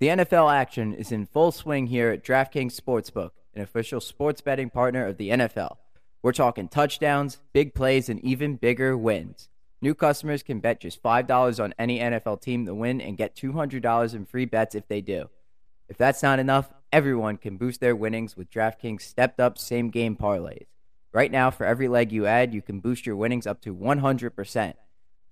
The NFL action is in full swing here at DraftKings Sportsbook, an official sports betting partner of the NFL. We're talking touchdowns, big plays, and even bigger wins. New customers can bet just $5 on any NFL team to win and get $200 in free bets if they do. If that's not enough, everyone can boost their winnings with DraftKings stepped up same game parlays. Right now, for every leg you add, you can boost your winnings up to 100%.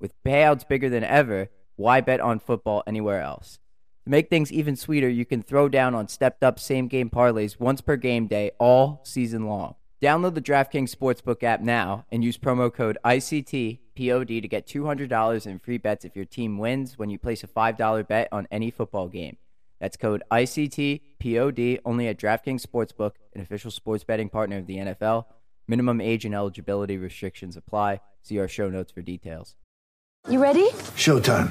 With payouts bigger than ever, why bet on football anywhere else? To make things even sweeter, you can throw down on stepped up same game parlays once per game day all season long. Download the DraftKings Sportsbook app now and use promo code ICTPOD to get $200 in free bets if your team wins when you place a $5 bet on any football game. That's code ICTPOD only at DraftKings Sportsbook, an official sports betting partner of the NFL. Minimum age and eligibility restrictions apply. See our show notes for details. You ready? Showtime.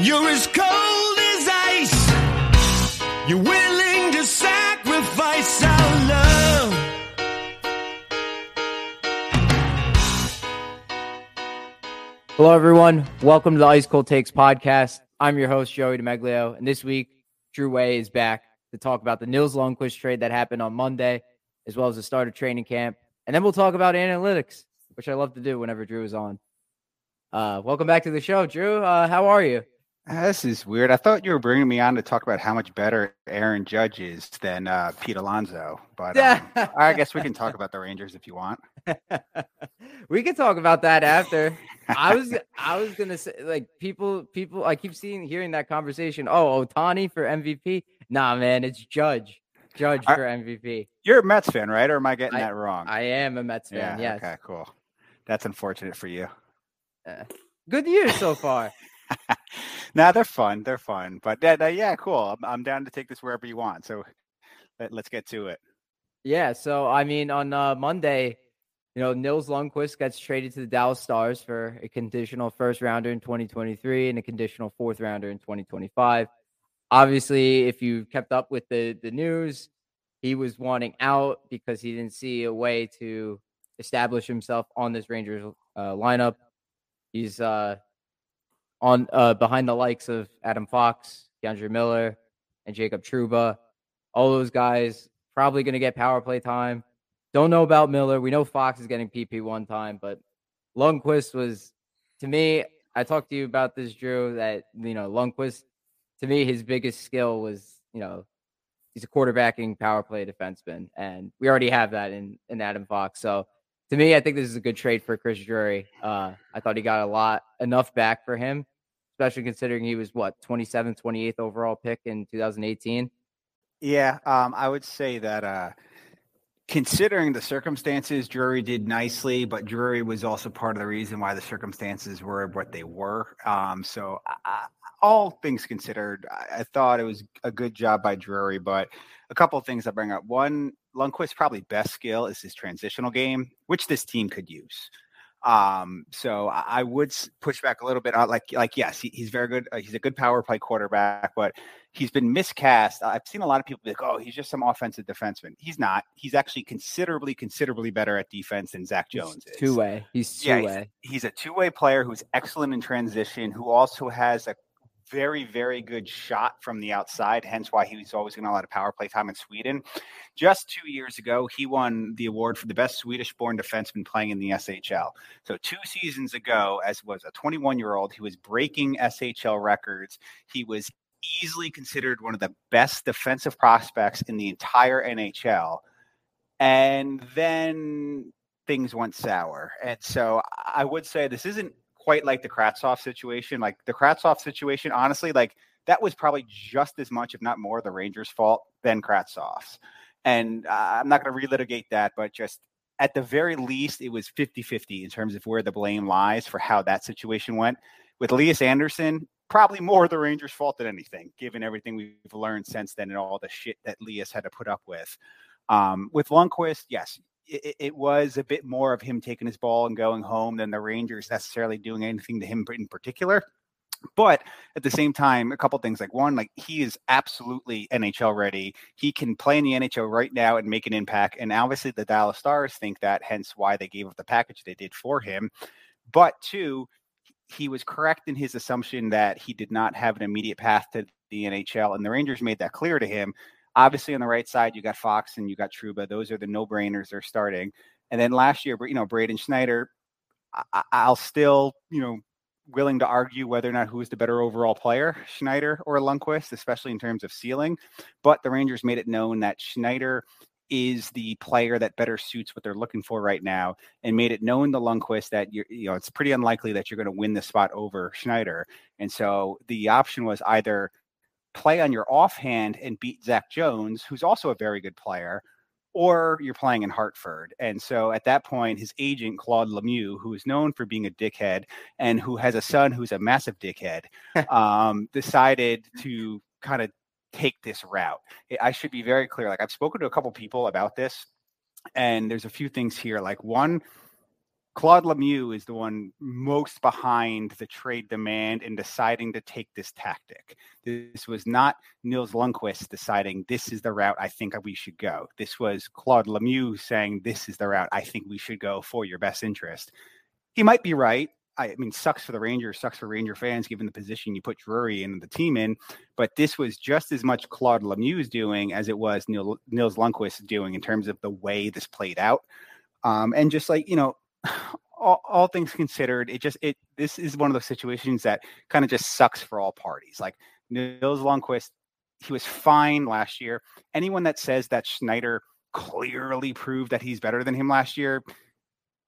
You're as cold as ice. You're willing to sacrifice our love. Hello, everyone. Welcome to the Ice Cold Takes podcast. I'm your host, Joey DeMeglio, and this week, Drew Way is back to talk about the Nils Lundkvist trade that happened on Monday, as well as the start of training camp. And then we'll talk about analytics, which I love to do whenever Drew is on. Uh, welcome back to the show, Drew. Uh, how are you? Ah, This is weird. I thought you were bringing me on to talk about how much better Aaron Judge is than uh, Pete Alonso, but um, I guess we can talk about the Rangers if you want. we can talk about that after. I was I was gonna say like people people I keep seeing hearing that conversation. Oh, Ohtani for MVP. Nah, man, it's Judge. Judge I- for MVP. You're a Mets fan, right? Or am I getting that wrong? I am a Mets yeah. fan. yes. Okay. Cool. That's unfortunate for you. Good year so far. Nah, they're fun. They're fun. But yeah, yeah, cool. I'm, down to take this wherever you want. So let, let's get to it. Yeah, so I mean, on uh, Monday, you know, Nils Lundkvist gets traded to the Dallas Stars for a conditional first rounder in 2023 and a conditional fourth rounder in 2025. Obviously, if you kept up with the the news, he was wanting out because he didn't see a way to establish himself on this Rangers uh, lineup. He's uh, on uh, behind the likes of Adam Fox, K'Andre Miller, and Jacob Trouba. All those guys probably going to get power play time. Don't know about Miller. We know Fox is getting PP one time, but Lundqvist was, to me, I talked to you about this, Drew, that, you know, Lundqvist, to me, his biggest skill was, you know, he's a quarterbacking power play defenseman. And we already have that in, in Adam Fox. So to me, I think this is a good trade for Chris Drury. Uh, I thought he got a lot, enough back for him, especially considering he was what, 27th, 28th overall pick in 2018. Yeah, um, I would say that uh, considering the circumstances, Drury did nicely, but Drury was also part of the reason why the circumstances were what they were. Um, so, I, all things considered, I, I thought it was a good job by Drury. But a couple of things I bring up: one, Lundqvist's probably best skill is his transitional game, which this team could use. Um, so I I would push back a little bit. Uh, Like, like yes, he, he's very good. Uh, he's a good power play quarterback, but he's been miscast. I've seen a lot of people be like, "Oh, he's just some offensive defenseman." He's not. He's actually considerably, considerably better at defense than Zach Jones is. Two way. He's two Yeah, way. He's a two-way player who's excellent in transition, who also has a very, very good shot from the outside. Hence, why he was always getting a lot of power play time in Sweden. Just two years ago, he won the award for the best Swedish-born defenseman playing in the SHL. So two seasons ago, as was a 21-year-old, he was breaking SHL records. He was easily considered one of the best defensive prospects in the entire NHL. And then things went sour. And so I would say this isn't quite like the Kravtsov situation. Like the Kravtsov situation, honestly, like that was probably just as much, if not more, the Rangers' fault than Kravtsov's. And uh, I'm not going to relitigate that, but just at the very least, it was 50 50 in terms of where the blame lies for how that situation went. With Elias Andersson, probably more the Rangers' fault than anything, given everything we've learned since then and all the shit that Lias had to put up with. Um, with Lundqvist, yes, it, it, was a bit more of him taking his ball and going home than the Rangers necessarily doing anything to him in particular. But at the same time, a couple things like one, like he is absolutely NHL ready. He can play in the NHL right now and make an impact. And obviously, the Dallas Stars think that, hence why they gave up the package they did for him. But two, he was correct in his assumption that he did not have an immediate path to the NHL, and the Rangers made that clear to him. Obviously, on the right side, you got Fox and you got Trouba. Those are the no-brainers they're starting. And then last year, you know, Braden Schneider, I, will still, you know, willing to argue whether or not who is the better overall player, Schneider or Lundqvist, especially in terms of ceiling. But the Rangers made it known that Schneider is the player that better suits what they're looking for right now, and made it known to Lundqvist that you know it's pretty unlikely that you're going to win the spot over Schneider. And so the option was either play on your offhand and beat Zach Jones, who's also a very good player, or you're playing in Hartford. And so at that point, his agent, Claude Lemieux, who is known for being a dickhead and who has a son who's a massive dickhead, um, decided to kind of take this route. I should be very clear. Like I've spoken to a couple people about this, and there's a few things here. Like one, Claude Lemieux is the one most behind the trade demand in deciding to take this tactic. This was not Nils Lundqvist deciding this is the route I think we should go. This was Claude Lemieux saying this is the route I think we should go for your best interest. He might be right. I mean, sucks for the Rangers, sucks for Ranger fans, given the position you put Drury and the team in. But this was just as much Claude Lemieux doing as it was Nils Lundqvist doing in terms of the way this played out. Um, and just like you know, all, all, things considered, it just it this is one of those situations that kind of just sucks for all parties. Like Nils Lundqvist, he was fine last year. Anyone that says that Schneider clearly proved that he's better than him last year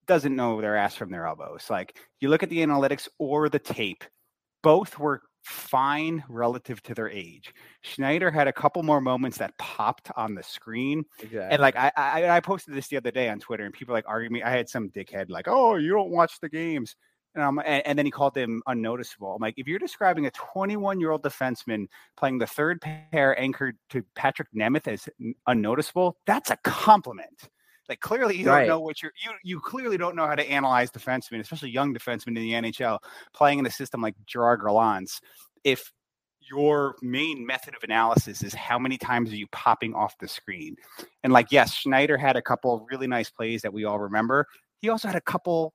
doesn't know their ass from their elbows. Like you look at the analytics or the tape, both were fine relative to their age. Schneider had a couple more moments that popped on the screen. Exactly. And like I, I, I posted this the other day on Twitter and people like arguing me. I had some dickhead like, oh, you don't watch the games. And, um, and, and then he called them unnoticeable. I'm like, if you're describing a 21 year old defenseman playing the third pair anchored to Patrick Nemeth as unnoticeable, that's a compliment. Like clearly you right. don't know what you're you you clearly don't know how to analyze defensemen, especially young defensemen in the NHL, playing in a system like Gerard Gallant's. If your main method of analysis is how many times are you popping off the screen? And like, yes, Schneider had a couple of really nice plays that we all remember. He also had a couple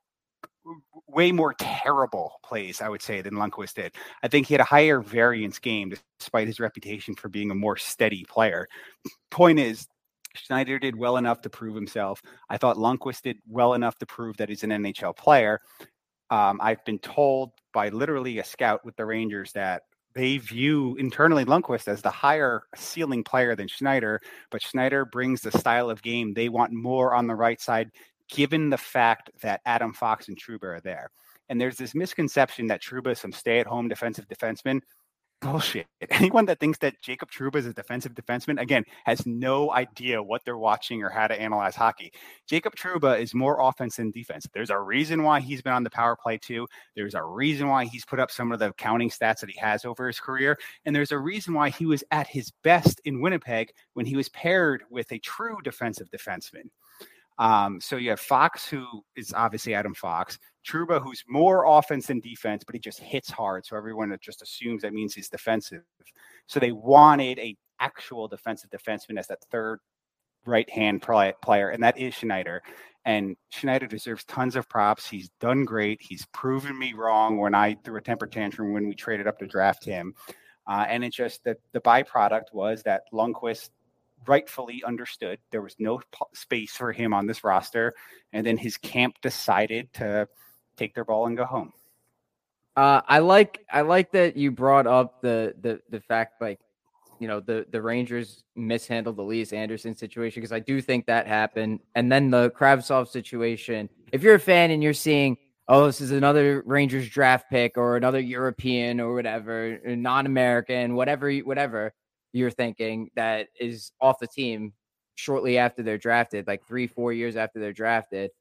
way more terrible plays, I would say, than Lundqvist did. I think he had a higher variance game despite his reputation for being a more steady player. Point is, Schneider did well enough to prove himself. I thought Lundqvist did well enough to prove that he's an NHL player. Um, I've been told by literally a scout with the Rangers that they view internally Lundqvist as the higher ceiling player than Schneider, but Schneider brings the style of game they want more on the right side, given the fact that Adam Fox and Trouba are there. And there's this misconception that Trouba is some stay-at-home defensive defenseman bullshit. Anyone that thinks that Jacob Trouba is a defensive defenseman, again, has no idea what they're watching or how to analyze hockey. Jacob Trouba is more offense than defense. There's a reason why he's been on the power play too. There's a reason why he's put up some of the counting stats that he has over his career. And there's a reason why he was at his best in Winnipeg when he was paired with a true defensive defenseman. Um, so you have Fox, who is obviously Adam Fox, Trouba, who's more offense than defense, but he just hits hard. So everyone just assumes that means he's defensive. So they wanted a actual defensive defenseman as that third right hand player, and that is Schneider. And Schneider deserves tons of props. He's done great. He's proven me wrong when I threw a temper tantrum when we traded up to draft him. Uh, and it's just that the byproduct was that Lundqvist rightfully understood there was no p- space for him on this roster, and then his camp decided to take their ball and go home. Uh, I like I like that you brought up the the the fact like you know the the Rangers mishandled the Lias Andersson situation because I do think that happened, and then the Kravtsov situation. If you're a fan and you're seeing, oh, this is another Rangers draft pick or another European or whatever, non-American, whatever, whatever, you're thinking that is off the team shortly after they're drafted, like three, four years after they're drafted.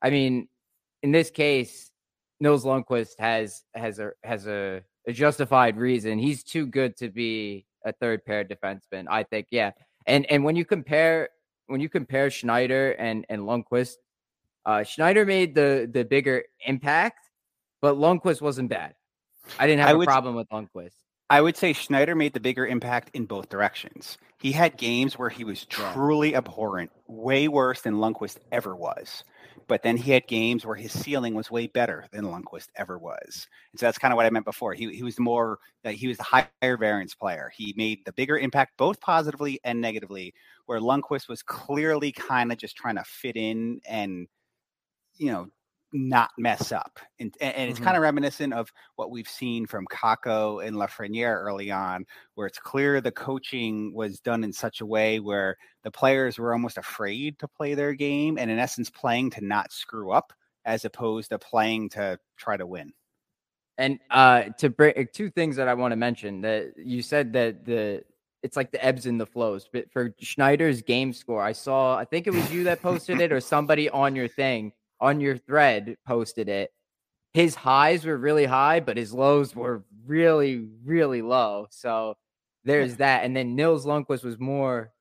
I mean, in this case, Nils Lundqvist has has a has a a justified reason. He's too good to be a third pair defenseman. I think, yeah. And and when you compare when you compare Schneider and and Lundqvist, uh, Schneider made the the bigger impact, but Lundqvist wasn't bad. I didn't have I a would- problem with Lundqvist. I would say Schneider made the bigger impact in both directions. He had games where he was truly abhorrent, way worse than Lundqvist ever was. But then he had games where his ceiling was way better than Lundqvist ever was. And so that's kind of what I meant before. He, he was the more, he was the higher variance player. He made the bigger impact both positively and negatively, where Lundqvist was clearly kind of just trying to fit in and, you know, not mess up. And, and, it's Mhm. kind of reminiscent of what we've seen from Kakko and Lafreniere early on, where it's clear the coaching was done in such a way where the players were almost afraid to play their game and, in essence, playing to not screw up as opposed to playing to try to win. And uh to bring two things that I want to mention that you said that the it's like the ebbs and the flows. But for Schneider's game score, I saw I think it was you that posted it or somebody on your thing on your thread posted it. His highs were really high, but his lows were really, really low. So there's that. And then Nils Lundqvist was more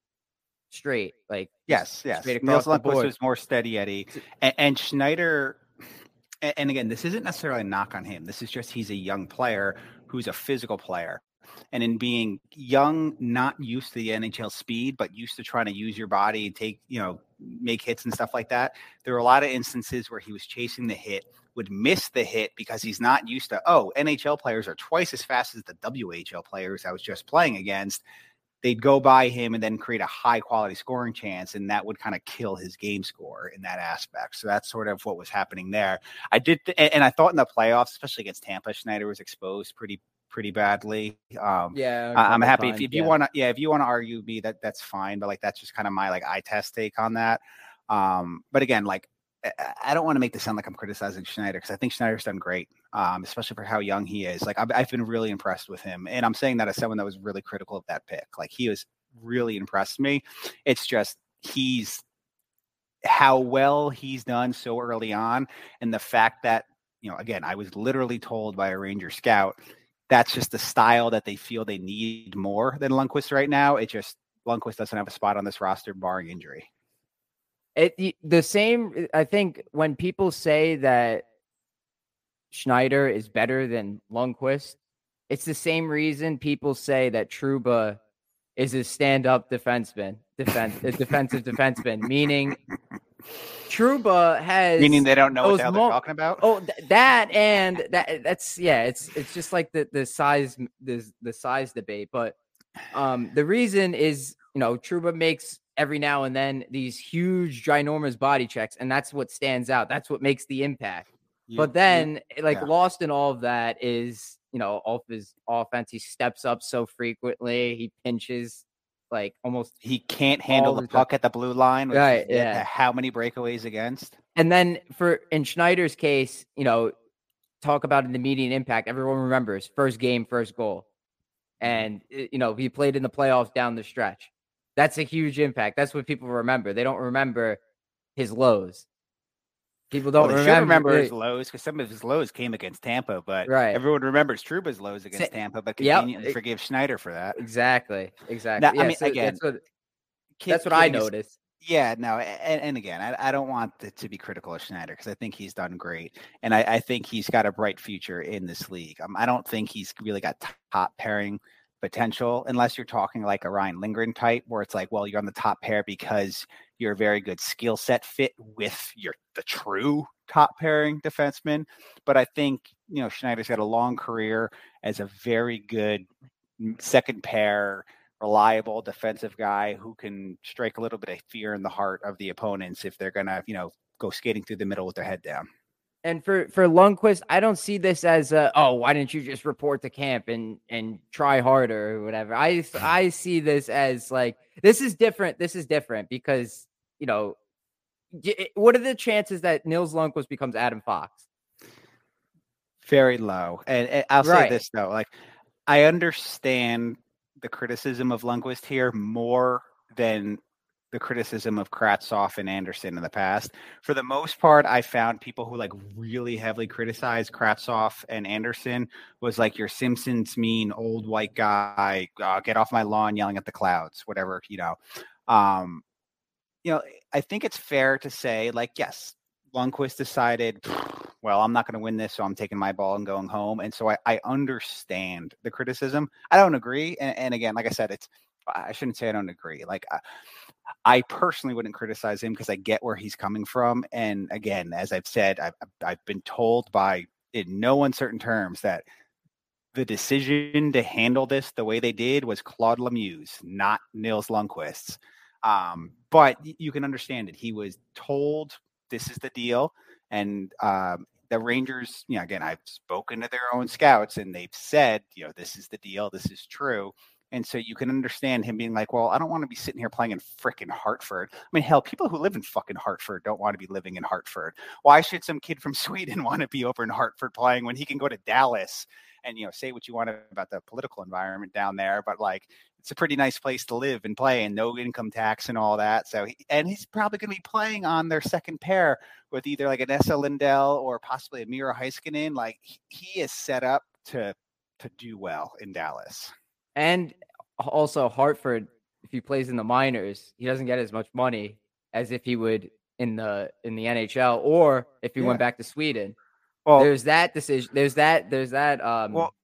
straight, like Yes, yes. Nils Lundqvist was more steady Eddie, and, and Schneider. a- And again, this isn't necessarily a knock on him. This is just he's a young player who's a physical player, and in being young, not used to the NHL speed, but used to trying to use your body and take you know make hits and stuff like that. There were a lot of instances where he was chasing the hit, would miss the hit because he's not used to. Oh, NHL players are twice as fast as the WHL players I was just playing against they'd go by him and then create a high quality scoring chance and that would kind of kill his game score in that aspect so that's sort of what was happening there i did and i thought in the playoffs especially against tampa schneider was exposed pretty pretty badly um Yeah. I- i'm couple happy if, times, if you yeah. want to yeah if you want to argue me that that's fine but like that's just kind of my like eye test take on that um but again like I- I don't want to make this sound like I'm criticizing Schneider because I think Schneider's done great, um, especially for how young he is. Like I've, I've been really impressed with him, and I'm saying that as someone that was really critical of that pick. Like he was really impressed me. It's just he's how well he's done so early on, and the fact that you know, again, I was literally told by a Ranger scout that's just the style that they feel they need more than Lundqvist right now. It just Lundqvist doesn't have a spot on this roster barring injury. It the same. Uh, I think when people say that Schneider is better than Lundqvist, it's the same reason people say that Trouba is a stand-up defenseman, defense, a defensive defenseman. Meaning, Trouba has Meaning they don't know what the hell they're talking about. Oh, th- that and that that's yeah, it's it's just like the the size the the size debate, but um the reason is, you know, Trouba makes every now and then these huge ginormous body checks and that's what stands out. That's what makes the impact. You- but you- then like yeah. lost in all of that is, you know, off his offense he steps up so frequently, he pinches like almost he can't handle the time. puck at the blue line. Right, yeah. How many breakaways against? And then for in Schneider's case, you know, talk about in the median impact. Everyone remembers first game, first goal, and uh, you know he played in the playoffs down the stretch. That's a huge impact. That's what people remember. They don't remember his lows. People don't they remember. remember his lows because some of his lows came against Tampa, but Right. everyone remembers Trouba's lows against Tampa, but Yep. conveniently It- forgive Schneider for that. exactly, exactly. Now, I mean, so again, that's what that's what I noticed. Yeah, no, and, and again, I, I don't want to, to be critical of Schneider because I think he's done great, and I, I think he's got a bright future in this league. Um, I don't think he's really got top pairing potential unless you're talking like a Ryan Lindgren type, where it's like, well, you're on the top pair because you're a very good skill set fit with your the true top pairing defenseman. But I think you know Schneider's had a long career as a very good second pair reliable defensive guy who can strike a little bit of fear in the heart of the opponents if they're gonna, you know, go skating through the middle with their head down. And for for Lundqvist, I don't see this as a oh, why didn't you just report to camp and and try harder or whatever. I I see this as like this is different. This is different because you know what are the chances that Nils Lundqvist becomes Adam Fox? Very low. And, and I'll say this though, like I understand the criticism of Lundqvist here more than the criticism of Kravtsov and Andersson in the past. For the most part, I found people who like really heavily criticize Kravtsov and Andersson was like your Simpsons mean old white guy, uh, get off my lawn yelling at the clouds, whatever, you know. Um, you know, I think it's fair to say, like, yes, Lundqvist decided, well, I'm not going to win this, so I'm taking my ball and going home. And so I, I understand the criticism. I don't agree. And, and, again, like I said, it's I shouldn't say I don't agree. Like I, I personally wouldn't criticize him because I get where he's coming from. And again, as I've said, I've, I've been told by in no uncertain terms that the decision to handle this the way they did was Claude Lemieux's, not Nils Lundqvist's. Um, but you can understand it. He was told this is the deal, and um, the Rangers, you know, again, I've spoken to their own scouts, and they've said, you know, this is the deal, this is true. And so you can understand him being like, well, I don't want to be sitting here playing in freaking Hartford. I mean, hell, people who live in fucking Hartford don't want to be living in Hartford. Why should some kid from Sweden want to be over in Hartford playing when he can go to Dallas and, you know, say what you want about the political environment down there? But like, it's a pretty nice place to live and play and no income tax and all that. So, he, and he's probably going to be playing on their second pair with either like an Esa Lindell or possibly a Miro Heiskanen. Like he is set up to, to do well in Dallas. And also Hartford, if he plays in the minors, he doesn't get as much money as if he would in the, in the NHL or if he yeah. went back to Sweden. Well, there's that decision. There's that, there's that, um, well,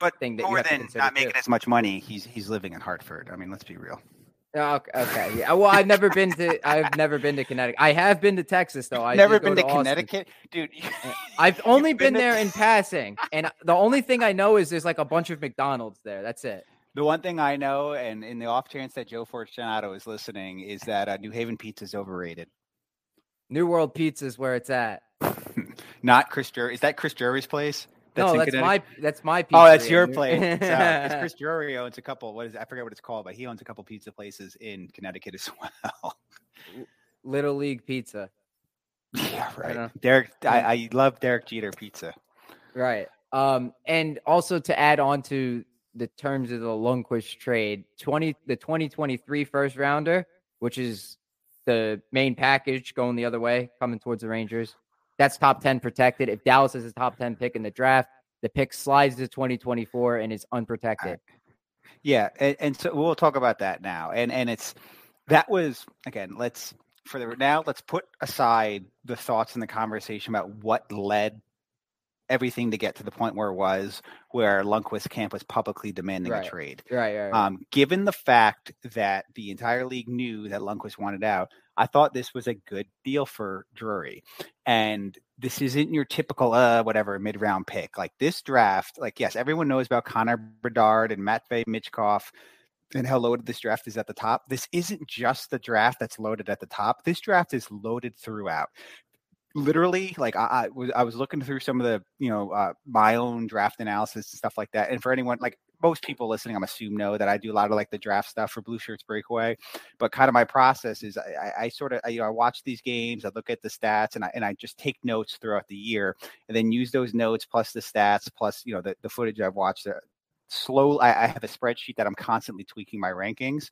but thing that more than not making too. as much money, he's he's living in Hartford. I mean, let's be real. Oh, okay, okay. Yeah. Well, I've never been to I've never been to Connecticut. I have been to Texas though. I've never been to, to Connecticut, dude. I've only been, been there in passing, and the only thing I know is there's like a bunch of McDonald's there. That's it. The one thing I know, and in the off chance that Joe Fortunato is listening, is that uh, New Haven pizza is overrated. New World Pizza is where it's at. Not Chris Jury. Is that Chris Jerry's place? That's no, that's my that's my. Oh, that's your place. uh, Chris Drury owns a couple. What is I forget what it's called, but he owns a couple pizza places in Connecticut as well. Little League Pizza. Yeah, right. Derek, I, I love Derek Jeter Pizza. Right. Um, and also to add on to the terms of the Lundqvist trade, twenty the 2023 first rounder, which is the main package going the other way, coming towards the Rangers. That's top 10 protected. If Dallas is a top 10 pick in the draft, the pick slides to 2024 and is unprotected. Yeah, and, and, so we'll talk about that now. And and it's that was again, let's for the now, let's put aside the thoughts and the conversation about what led everything to get to the point where it was where Lundqvist camp was publicly demanding right. a trade. Right, right, right. Um, given the fact that the entire league knew that Lundqvist wanted out, I thought this was a good deal for Drury. And this isn't your typical uh whatever mid round pick. Like this draft, like yes, everyone knows about Connor Bedard and Matvey Michkov and how loaded this draft is at the top. This isn't just the draft that's loaded at the top. This draft is loaded throughout literally like I, I, was I was looking through some of the you know uh, my own draft analysis and stuff like that. And for anyone like most people listening, I'm assume know that I do a lot of like the draft stuff for Blueshirts Breakaway. But kind of my process is I, I, I sort of I, you know I watch these games, I look at the stats, and I and I just take notes throughout the year, and then use those notes plus the stats plus you know the, the footage I've watched. Uh, slow, I, I have a spreadsheet that I'm constantly tweaking my rankings.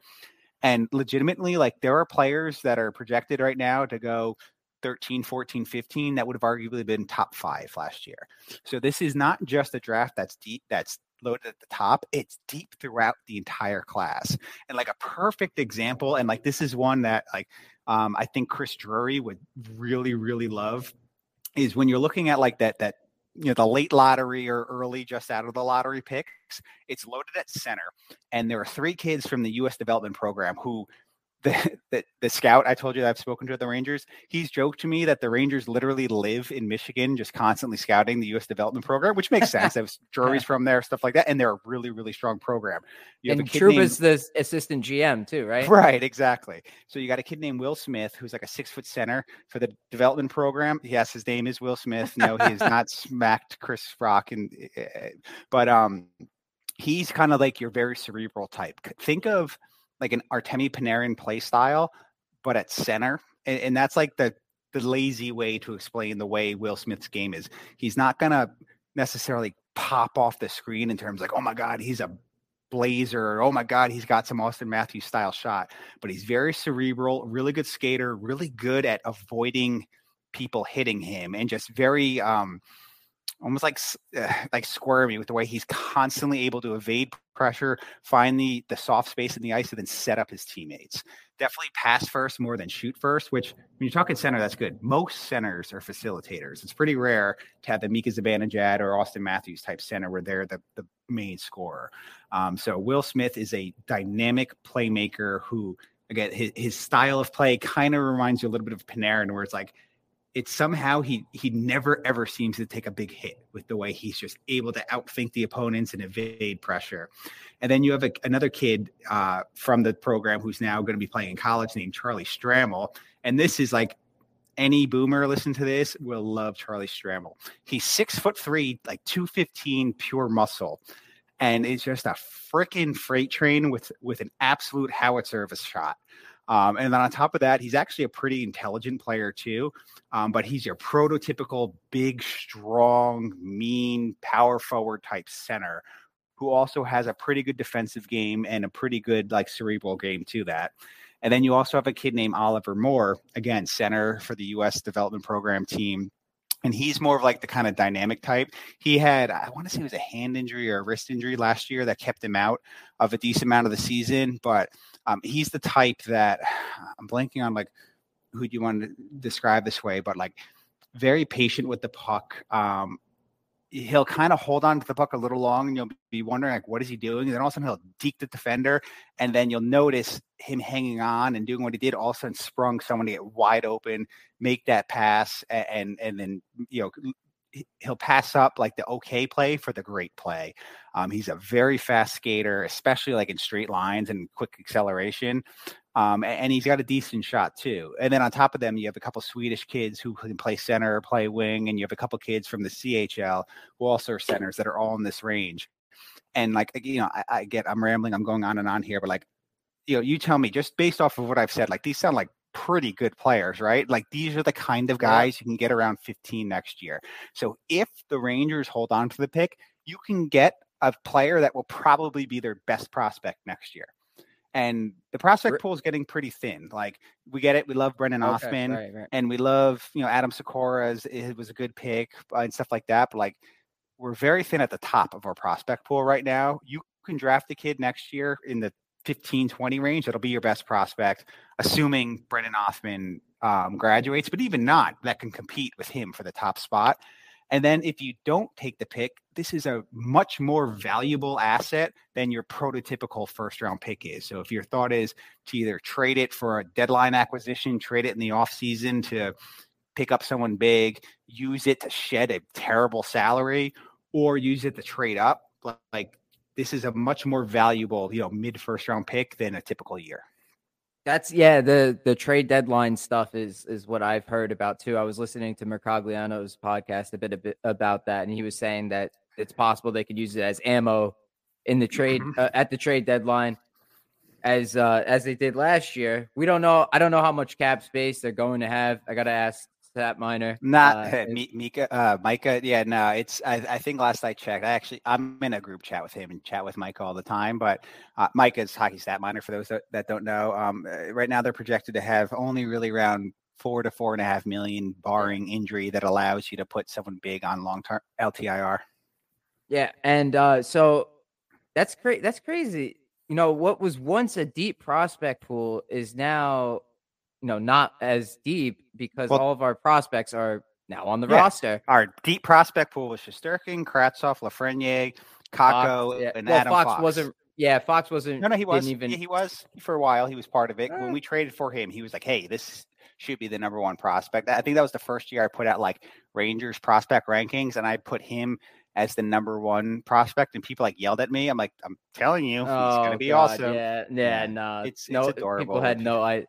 And legitimately, like there are players that are projected right now to go 13, 14, 15, that would have arguably been top five last year. So this is not just a draft that's deep, that's loaded at the top. It's deep throughout the entire class. And like a perfect example, and like this is one that like um, I think Chris Drury would really, really love is when you're looking at like that that you know the late lottery or early just out of the lottery picks it's loaded at center and there are three kids from the us development program who the, the, the scout I told you that I've spoken to at the Rangers, he's joked to me that the Rangers literally live in Michigan, just constantly scouting the U.S. development program, which makes sense. There's juries from there, stuff like that, and they're a really, really strong program. You have and Trouba's named... the assistant GM too, right? Right, exactly. So you got a kid named Will Smith, who's like a six foot center for the development program. Yes, his name is Will Smith. No, he has not smacked Chris Rock, and eh, eh, but um, he's kind of like your very cerebral type. Think of like an Artemi Panarin play style, but at center. And, and that's like the the lazy way to explain the way Will Smith's game is. He's not gonna necessarily pop off the screen in terms like, oh my God, he's a blazer. or, Oh my God, he's got some Auston Matthews style shot, but he's very cerebral, really good skater, really good at avoiding people hitting him, and just very um, almost like uh, like squirmy with the way he's constantly able to evade pressure, find the the soft space in the ice, and then set up his teammates. Definitely pass first more than shoot first. Which when you're talking center, that's good. Most centers are facilitators. It's pretty rare to have the Mika Zibanejad or Auston Matthews type center where they're the, the main scorer. Um, so Will Smith is a dynamic playmaker who, again, his, his style of play kind of reminds you a little bit of Panarin, where it's like it's somehow he he never ever seems to take a big hit with the way he's just able to outthink the opponents and evade pressure. And then you have a, another kid uh, from the program who's now going to be playing in college named Charlie Stramel. And this is like any boomer listen to this will love Charlie Stramel. He's six foot three, like 215 pure muscle. And it's just a freaking freight train with with an absolute howitzer of a shot. Um, and then on top of that, he's actually a pretty intelligent player too. Um, but he's your prototypical big, strong, mean, power forward type center who also has a pretty good defensive game and a pretty good like cerebral game to that. And then you also have a kid named Oliver Moore, again, center for the U.S. development program team. And he's more of like the kind of dynamic type. He had, I want to say it was a hand injury or a wrist injury last year that kept him out of a decent amount of the season. But um, he's the type that I'm blanking on like who do you want to describe this way, but like very patient with the puck. Um, he'll kind of hold on to the puck a little long and you'll be wondering like what is he doing? And then all of a sudden he'll deke the defender and then you'll notice him hanging on and doing what he did. All of a sudden sprung someone to get wide open make that pass and and, and then you know he'll pass up like the okay play for the great play. Um, he's a very fast skater, especially like in straight lines and quick acceleration. Um, and he's got a decent shot too. And then on top of them, you have a couple Swedish kids who can play center, play wing, and you have a couple kids from the CHL who also are centers that are all in this range. And like you know, I, I get I'm rambling, I'm going on and on here, but like you know, you tell me just based off of what I've said, like these sound like pretty good players, right? Like these are the kind of guys you can get around 15 next year. So if the Rangers hold on to the pick, you can get a player that will probably be their best prospect next year. And the prospect pool is getting pretty thin. Like we get it, we love Brendan okay, right, right. and we love you know Adam Sykora. It was a good pick uh, and stuff like that. But like we're very thin at the top of our prospect pool right now. You can draft a kid next year in the 15, 20 range, that'll be your best prospect, assuming Brennan Othmann um, graduates, but even not, that can compete with him for the top spot. And then if you don't take the pick, this is a much more valuable asset than your prototypical first round pick is. So if your thought is to either trade it for a deadline acquisition, trade it in the offseason to pick up someone big, use it to shed a terrible salary, or use it to trade up, like this is a much more valuable, you know, mid first round pick than a typical year. That's yeah, the the trade deadline stuff is is what I've heard about too. I was listening to Mercogliano's podcast a bit, a bit about that, and he was saying that it's possible they could use it as ammo in the trade mm-hmm. uh, at the trade deadline as uh as they did last year. We don't know. I don't know how much cap space they're going to have. I got to ask that minor. Not uh, Mika, uh, Micah. Yeah, no, it's. I, I, think last I checked, I actually I'm in a group chat with him and chat with Micah all the time. But uh, Micah's hockey stat minor for those that, that don't know. Um, uh, right now they're projected to have only really around four to four and a half million, barring injury, that allows you to put someone big on long term LTIR. Yeah, and uh, so that's crazy. That's crazy. You know what was once a deep prospect pool is now you know not as deep because well, all of our prospects are now on the yeah, roster. Our deep prospect pool was Shesterkin, Kravtsov, Lafreniere, Kakko, yeah. and well, Adam Fox, Fox. wasn't. Yeah, Fox wasn't. No, no, he was. Even... Yeah, he was for a while. He was part of it. Uh, when we traded for him, he was like, "Hey, this should be the number one prospect." I think that was the first year I put out like Rangers prospect rankings, and I put him as the number one prospect, and people like yelled at me. I'm like, I'm telling you, he's oh, gonna be God, awesome. Yeah, yeah, no, it's, it's no, adorable. People had no, I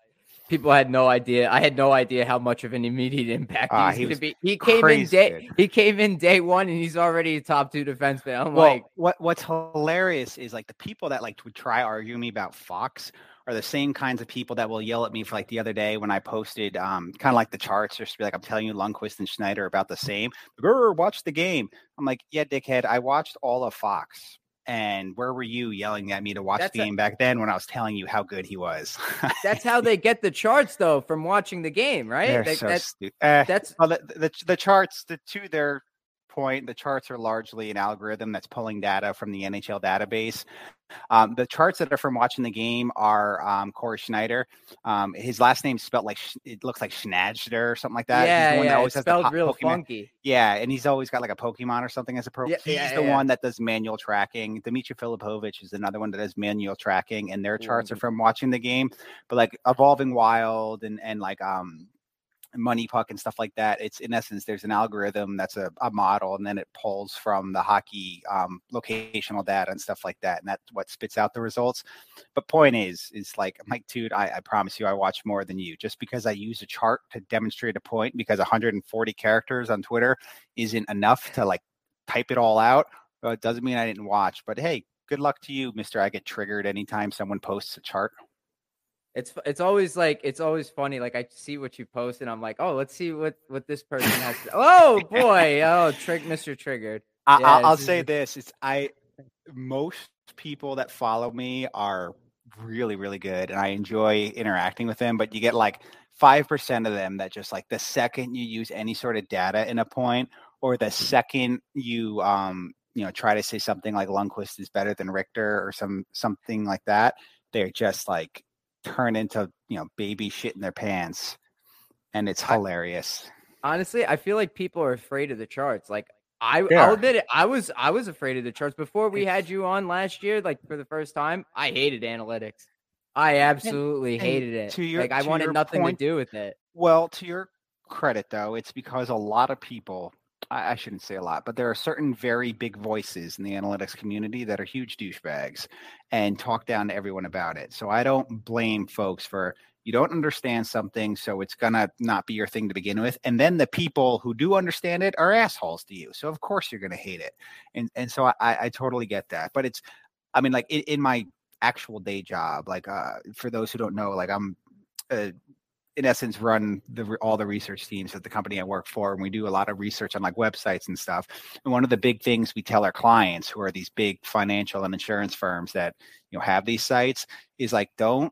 people had no idea. I had no idea how much of an immediate impact uh, he was, going to be. He came in day. Good. He came in day one, and he's already a top two defenseman. I'm well, like, what what's hilarious is like the people that like would try argue me about Fox are the same kinds of people that will yell at me for like the other day when I posted um kind of like the charts, just to be like, I'm telling you, Lundqvist and Schneider are about the same. Like, watch the game. I'm like, yeah, dickhead. I watched all of Fox And where were you yelling at me to watch That's the a- game back then when I was telling you how good he was? That's how they get the charts though from watching the game, right? They're They- so that's stu- eh, that's well, the, the the charts, the to their point, the charts are largely an algorithm that's pulling data from the NHL database. Um, the charts that are from watching the game are um, Corey Sznajder. Um, his last name's spelled like it looks like Schnadger or something like that. He's yeah, the one that yeah, always it's has spelled po- real Pokemon- funky. Yeah, and he's always got like a Pokemon or something as a pro. Yeah, he's yeah, the yeah. one that does manual tracking. Dimitri Filipovic is another one that does manual tracking, and their charts are Mhm. from watching the game. But like Evolving Wild and and like um money puck and stuff like that it's in essence there's an algorithm that's a, a model and then it pulls from the hockey um, locational data and stuff like that and that's what spits out the results. But point is is like mike dude I, I promise you i watch more than you. Just because i use a chart to demonstrate a point because 140 characters on twitter isn't enough to like type it all out well, it doesn't mean i didn't watch but hey good luck to you mister i get triggered anytime someone posts a chart It's it's always like it's always funny. Like I see what you post, and I'm like, oh, let's see what what this person has. To... Oh boy, oh, trick, Mister Triggered. I, Yeah, I'll, say this: it's I. Most people that follow me are really, really good, and I enjoy interacting with them. But you get like five percent of them that just like the second you use any sort of data in a point, or the second you um you know try to say something like Lundqvist is better than Richter or some something like that, they're just like turn into you know baby shit in their pants, and it's I- hilarious. Honestly, I feel like people are afraid of the charts. Like I, They I'll admit it. I was I was afraid of the charts before we had you on last year. Like for the first time, I hated analytics. I absolutely and hated it. to your- like I wanted nothing point- to do with it. Well, to your credit, though, it's because a lot of people, I, shouldn't say a lot, but there are certain very big voices in the analytics community that are huge douchebags and talk down to everyone about it. So I don't blame folks for you don't understand something, so it's to not be your thing to begin with. And then the people who do understand it are assholes to you. So, of course, you're to hate it. And, and so I, I totally get that. But it's, I mean, like in, in my actual day job, like uh, for those who don't know, like I'm, uh, in essence run the all the research teams at the company I work for, and we do a lot of research on like websites and stuff. And one of the big things we tell our clients, who are these big financial and insurance firms that you know have these sites, is like don't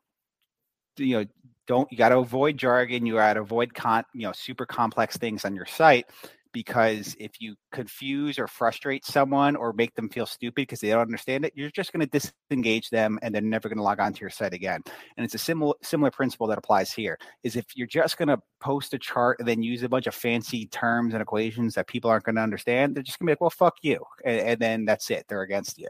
you know don't you got to avoid jargon, you got to avoid con you know super complex things on your site because if you confuse or frustrate someone or make them feel stupid because they don't understand it, you're just going to disengage them and they're never going to log on to your site again. And it's a similar similar principle that applies here. Is if you're just going to post a chart and then use a bunch of fancy terms and equations that people aren't going to understand, they're just going to be like, "Well, fuck you," and, and then that's it. They're against you.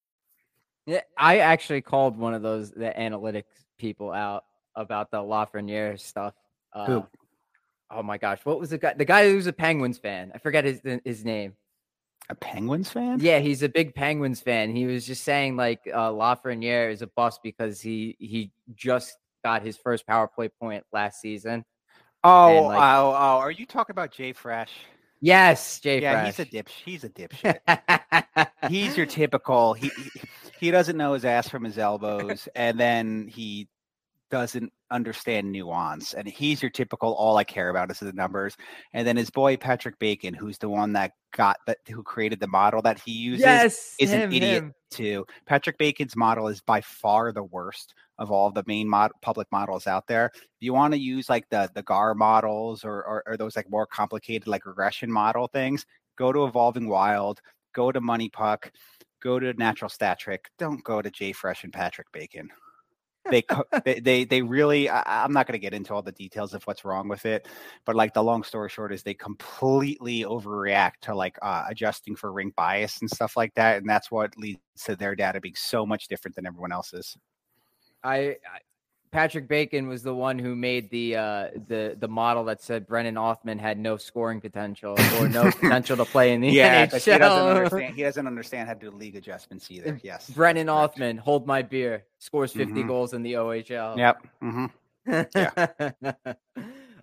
Yeah, I actually called one of those the analytics people out about the Lafreniere stuff. Uh, Who? Oh my gosh, what was the guy? The guy who's a Penguins fan. I forget his his name. A Penguins fan? Yeah, he's a big Penguins fan. He was just saying like uh, Lafreniere is a bust because he he just got his first power play point last season. Oh, like- oh, oh! Are you talking about Jay Fresh? Yes, Jay yeah, Fresh. he's a dip. He's a dipshit. he's your typical. He he- he doesn't know his ass from his elbows, and then he doesn't understand nuance. And he's your typical. All I care about is the numbers. And then his boy Patrick Bacon, who's the one that got that, who created the model that he uses, yes, is him, an idiot him. too. Patrick Bacon's model is by far the worst of all the main mod- public models out there. If you want to use like the the GAR models or, or or those like more complicated like regression model things, go to Evolving Wild, go to Money Puck, go to Natural Stat Trick. Don't go to Jay Fresh and Patrick Bacon. They they, they really. I, I'm not going to get into all the details of what's wrong with it, but like the long story short is they completely overreact to like uh, adjusting for rink bias and stuff like that, and that's what leads to their data being so much different than everyone else's. I Patrick Bacon was the one who made the uh, the the model that said Brennan Othmann had no scoring potential or no potential to play in the Yeah, 'cause he doesn't understand. He doesn't understand how to do league adjustments either. Yes, Brennan. Othman, hold my beer, scores 50 Mhm. goals in the OHL. Yep. hmm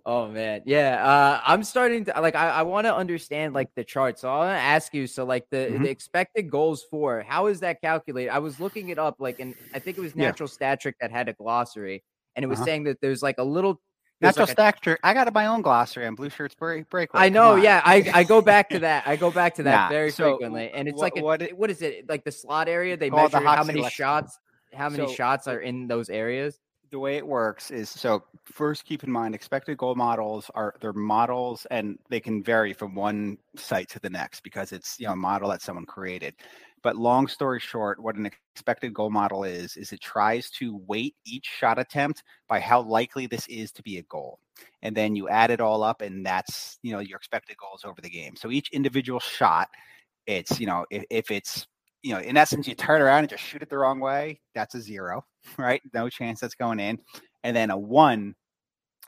oh man, yeah. Uh, I'm starting to like. I, I want to understand like the chart. So I want to ask you. So like the Mhm. the expected goals for how is that calculated? I was looking it up. Like, and I think it was Natural Stat Trick that had a glossary, and it was Uh-huh. saying that there's like a little. Natural like, trick. I got my own glossary on Blue Shirts Break. Breakaway. I know, yeah. I, I go back to that. I go back to that Nah, very so frequently, and it's what- like a, what it- what is it like the slot area? They Called the measure how many shots, how many So- shots are in those areas. The way it works is so first keep in mind expected goal models are they're models and they can vary from one site to the next because it's you know a model that someone created. But long story short what an expected goal model is is it tries to weight each shot attempt by how likely this is to be a goal. And then you add it all up and that's you know your expected goals over the game. So each individual shot it's you know if, if it's you know in essence you turn around and just shoot it the wrong way that's a zero right? No chance that's going in. And then a one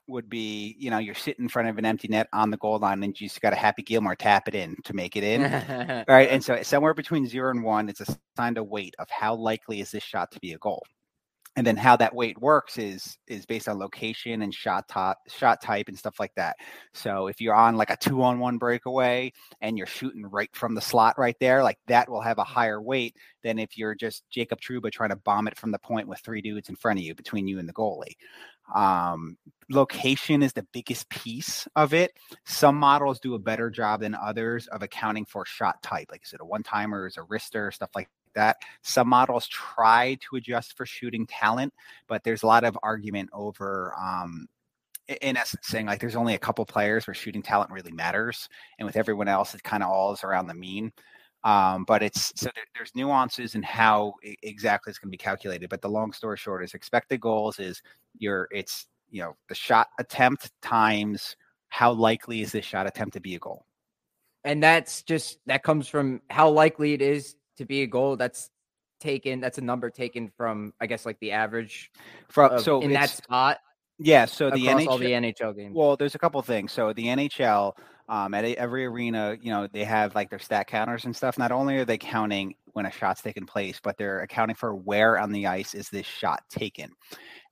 would be you know you're sitting in front of an empty net on the goal line and you just got a happy gilmore tap it in to make it in right. and so somewhere between zero and one it's assigned a weight of how likely is this shot to be a goal and then how that weight works is is based on location and shot top shot type and stuff like that. So if you're on like a two on one breakaway and you're shooting right from the slot right there like that will have a higher weight than if you're just jacob Trouba trying to bomb it from the point with three dudes in front of you between you and the goalie. Um, location is the biggest piece of it. Some models do a better job than others of accounting for shot type. Like is it a one timer is a wrister? Stuff like that some models try to adjust for shooting talent but there's a lot of argument over um, in essence saying like there's only a couple players where shooting talent really matters and with everyone else it kind of all is around the mean. Um, but it's so there, there's nuances in how exactly it's going to be calculated but the long story short is expected goals is your it's you know the shot attempt times how likely is this shot attempt to be a goal. And that's just that comes from how likely it is to be a goal. That's taken. That's a number taken from, I guess, like the average from of- so in that spot yeah so the NHL, all the NHL games. Well, there's a couple things. So the NHL, um, at every arena, you know, they have like their stat counters and stuff. Not only are they counting when a shot's taken place, but they're accounting for where on the ice is this shot taken.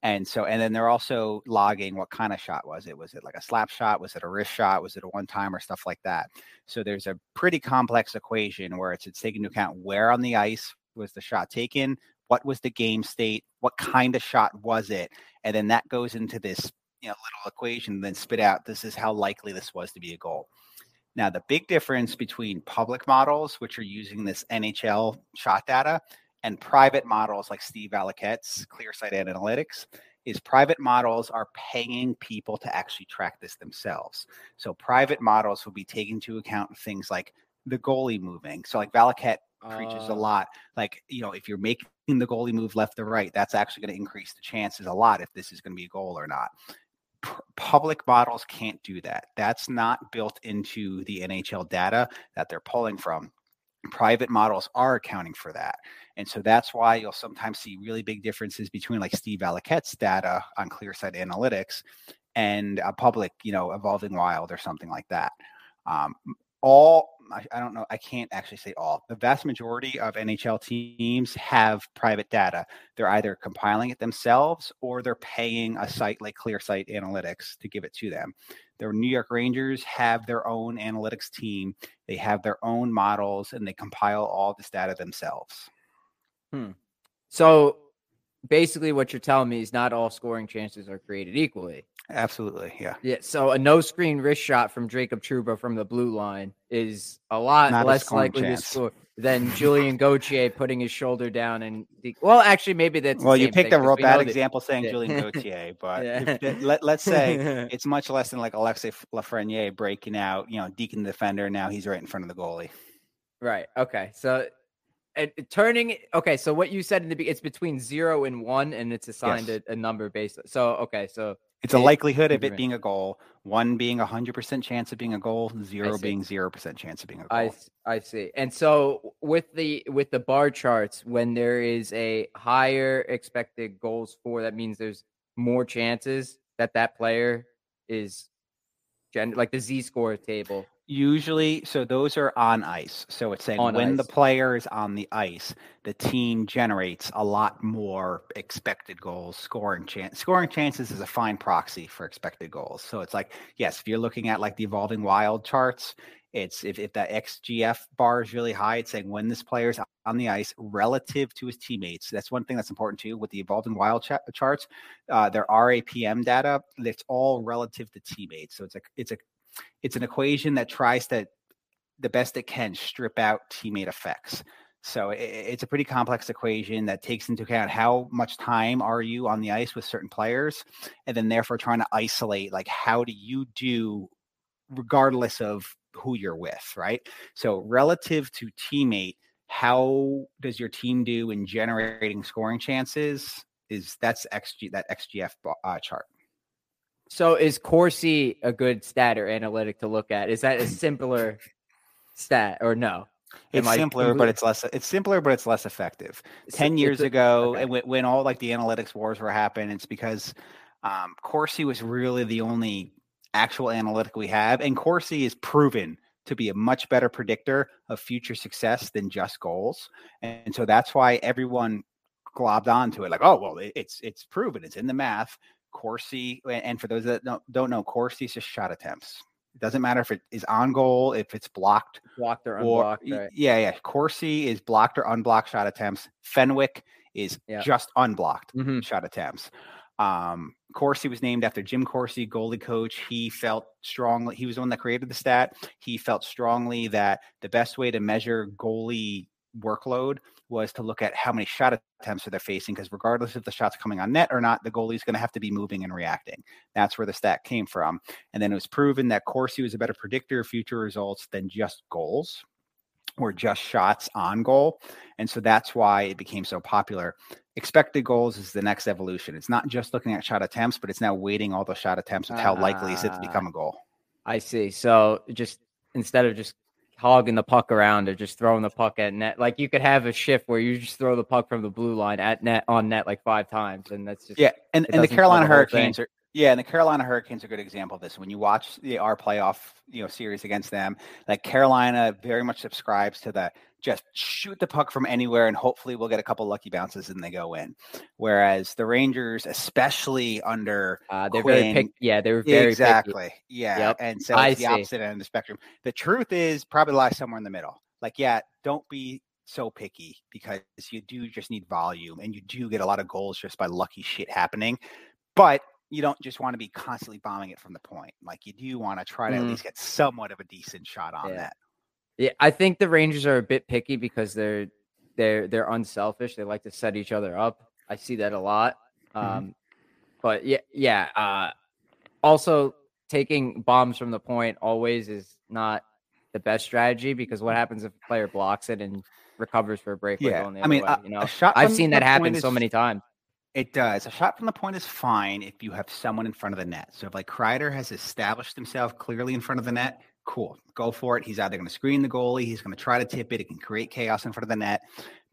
And so, and then they're also logging what kind of shot was it? Was it like a slap shot? Was it a wrist shot? Was it a one time or stuff like that? So there's a pretty complex equation where it's, it's taking into account where on the ice was the shot taken, what was the game state, what kind of shot was it, and then that goes into this you know little equation then spit out this is how likely this was to be a goal now the big difference between public models which are using this nhl shot data and private models like steve Valiquette's clearsight analytics is private models are paying people to actually track this themselves. So private models will be taking into account things like the goalie moving. So like Valiquette preaches a Uh, lot like you know if you're making the goalie move left or right that's actually going to increase the chances a lot if this is going to be a goal or not. P- public models can't do that. That's not built into the nhl data that they're pulling from private models are accounting for that. And so that's why you'll sometimes see really big differences between like steve Valiquette's data on clearsight analytics and a public you know evolving wild or something like that. Um, all I, I don't know i can't actually say all. The vast majority of nhl teams have private data. They're either compiling it themselves or they're paying a site like clearsight analytics to give it to them the new york rangers have their own analytics team they have their own models and they compile all this data themselves hmm. so basically, what you're telling me is not all scoring chances are created equally. Absolutely yeah Yeah. So a no screen wrist shot from Jacob Trouba from the blue line is a lot Not less scoring likely chance. to score than Julien Gauthier putting his shoulder down and de- well, actually, maybe that's the well you picked a we bad example saying Yeah. julien gauthier but Yeah. if let, let's say it's much less than like Alexis Lafreniere breaking out, you know, deacon the defender. Now he's right in front of the goalie. Right. Okay. So and turning okay, so what you said in the it's between zero and one, and it's assigned Yes. a, a number based. So okay, so It's a It- likelihood of it being a goal. One being a hundred percent chance of being a goal. Zero being zero percent chance of being a goal. I see. And so with the with the bar charts, when there is a higher expected goals for, that means there's more chances that that player is gen- like the Z score table. Usually, so those are on ice. So it's saying On when the ice. player is on the ice, the team generates a lot more expected goals, scoring chance. Scoring chances is a fine proxy for expected goals. So it's like, yes, if you're looking at like the evolving wild charts, it's if, if that XGF bar is really high, it's saying when this player is on the ice relative to his teammates. That's one thing that's important too with the evolving wild cha- charts. Uh, their RAPM data, it's all relative to teammates. So it's a it's a it's an equation that tries to the best it can strip out teammate effects. So it's a pretty complex equation that takes into account how much time are you on the ice with certain players, and then therefore trying to isolate like how do you do regardless of who you're with, right? So relative to teammate, how does your team do in generating scoring chances? Is that's XG that XGF uh, chart? So is Corsi a good stat or analytic to look at? Is that a simpler stat or no? It's I simpler, but it's less. It's simpler, but it's less effective. It's- Ten it's years a- ago, okay. and when, when all like the analytics wars were happening, it's because um, Corsi was really the only actual analytic we have, and Corsi is proven to be a much better predictor of future success than just goals, and so that's why everyone globbed onto it. Like, oh well, it, it's it's proven. It's in the math. Corsi, and for those that don't, don't know, Corsi is just shot attempts. It doesn't matter if it is on goal, if it's blocked, blocked or or unblocked? y- right? yeah, yeah. Corsi is blocked or unblocked shot attempts. Fenwick is Yeah. just unblocked Mhm. shot attempts. Um, Corsi was named after Jim Corsi, goalie coach. He felt strongly. He was the one that created the stat. He felt strongly that the best way to measure goalie workload was to look at how many shot attempts are they facing, because regardless if the shot's coming on net or not, the goalie's going to have to be moving and reacting. That's where the stat came from. And then it was proven that Corsi was a better predictor of future results than just goals or just shots on goal. And so that's why it became so popular. Expected goals is the next evolution. It's not just looking at shot attempts, but it's now weighting all those shot attempts with how likely is it to Ah. become a goal. I see. So just instead of just hogging the puck around or just throwing the puck at net, like you could have a shift where you just throw the puck from the blue line at net on net like five times, and that's just Yeah, and, and the Carolina the whole thing. Hurricanes are yeah, and the Carolina Hurricanes are a good example of this. When you watch the our playoff you know series against them, like Carolina very much subscribes to the just shoot the puck from anywhere and hopefully we'll get a couple lucky bounces and they go in. Whereas the Rangers, especially under uh, they're Quinn- very pick. Yeah, they were very picky. exactly. Yeah. Yep. And so I it's the see. opposite end of the spectrum. The truth is probably lies somewhere in the middle. Like, yeah, don't be so picky because you do just need volume and you do get a lot of goals just by lucky shit happening. But you don't just want to be constantly bombing it from the point. Like you do want to try to at Mm. least get somewhat of a decent shot on Yeah. that. Yeah, I think the Rangers are a bit picky because they're they're they're unselfish. They like to set each other up. I see that a lot. Mhm. Um, but yeah, yeah. Uh, also, taking bombs from the point always is not the best strategy because what happens if a player blocks it and recovers for a breakaway Yeah, I mean, way, you know, I've seen that happen point so many times. It does. A shot from the point is fine if you have someone in front of the net. So if like Kreider has established himself clearly in front of the net, cool, go for it. He's either going to screen the goalie, he's going to try to tip it. It can create chaos in front of the net.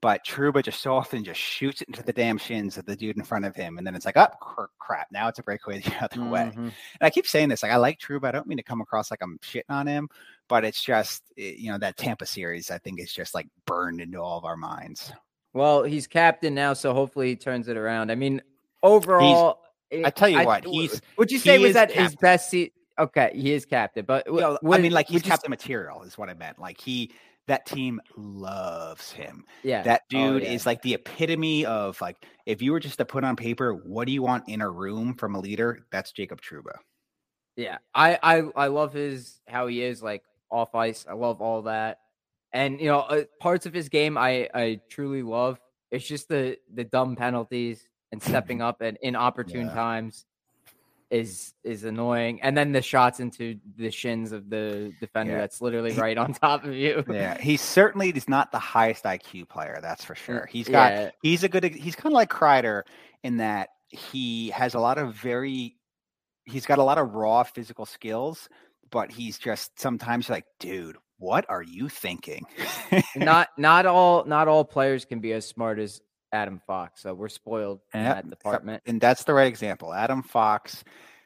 But Trouba just so often just shoots it into the damn shins of the dude in front of him, and then it's like, oh cr- crap! Now it's a breakaway the other way. Mhm. And I keep saying this, like I like Trouba. I don't mean to come across like I'm shitting on him, but it's just eh, you know that Tampa series. I think is just like burned into all of our minds. Well, he's captain now, so hopefully he turns it around. I mean, overall, I tell you it- what, he's- Would you say was that his best seat? Okay, he is captain, but You know, I mean, like he's would you s- captain material is what I meant. Like he, that team loves him. Yeah, That Oh, dude yeah. is like the epitome of like, if you were just to put on paper, what do you want in a room from a leader? That's Jacob Trouba. Yeah, I I I love his how he is like off ice. I love all that, and you know uh, parts of his game I I truly love. It's just the the dumb penalties and stepping up at inopportune Yeah. times is is annoying, and then the shots into the shins of the defender Yeah. that's literally He- right on top of you. Yeah, he certainly is not the highest IQ player. That's for sure. He's got. yeah. He's a good. He's kind of like Kreider in that he has a lot of very. He's got a lot of raw physical skills, but he's just sometimes like, dude, what are you thinking? not not all not all players can be as smart as Adam Fox. So we're spoiled in Yep. that department. And that's the right example. Adam Fox.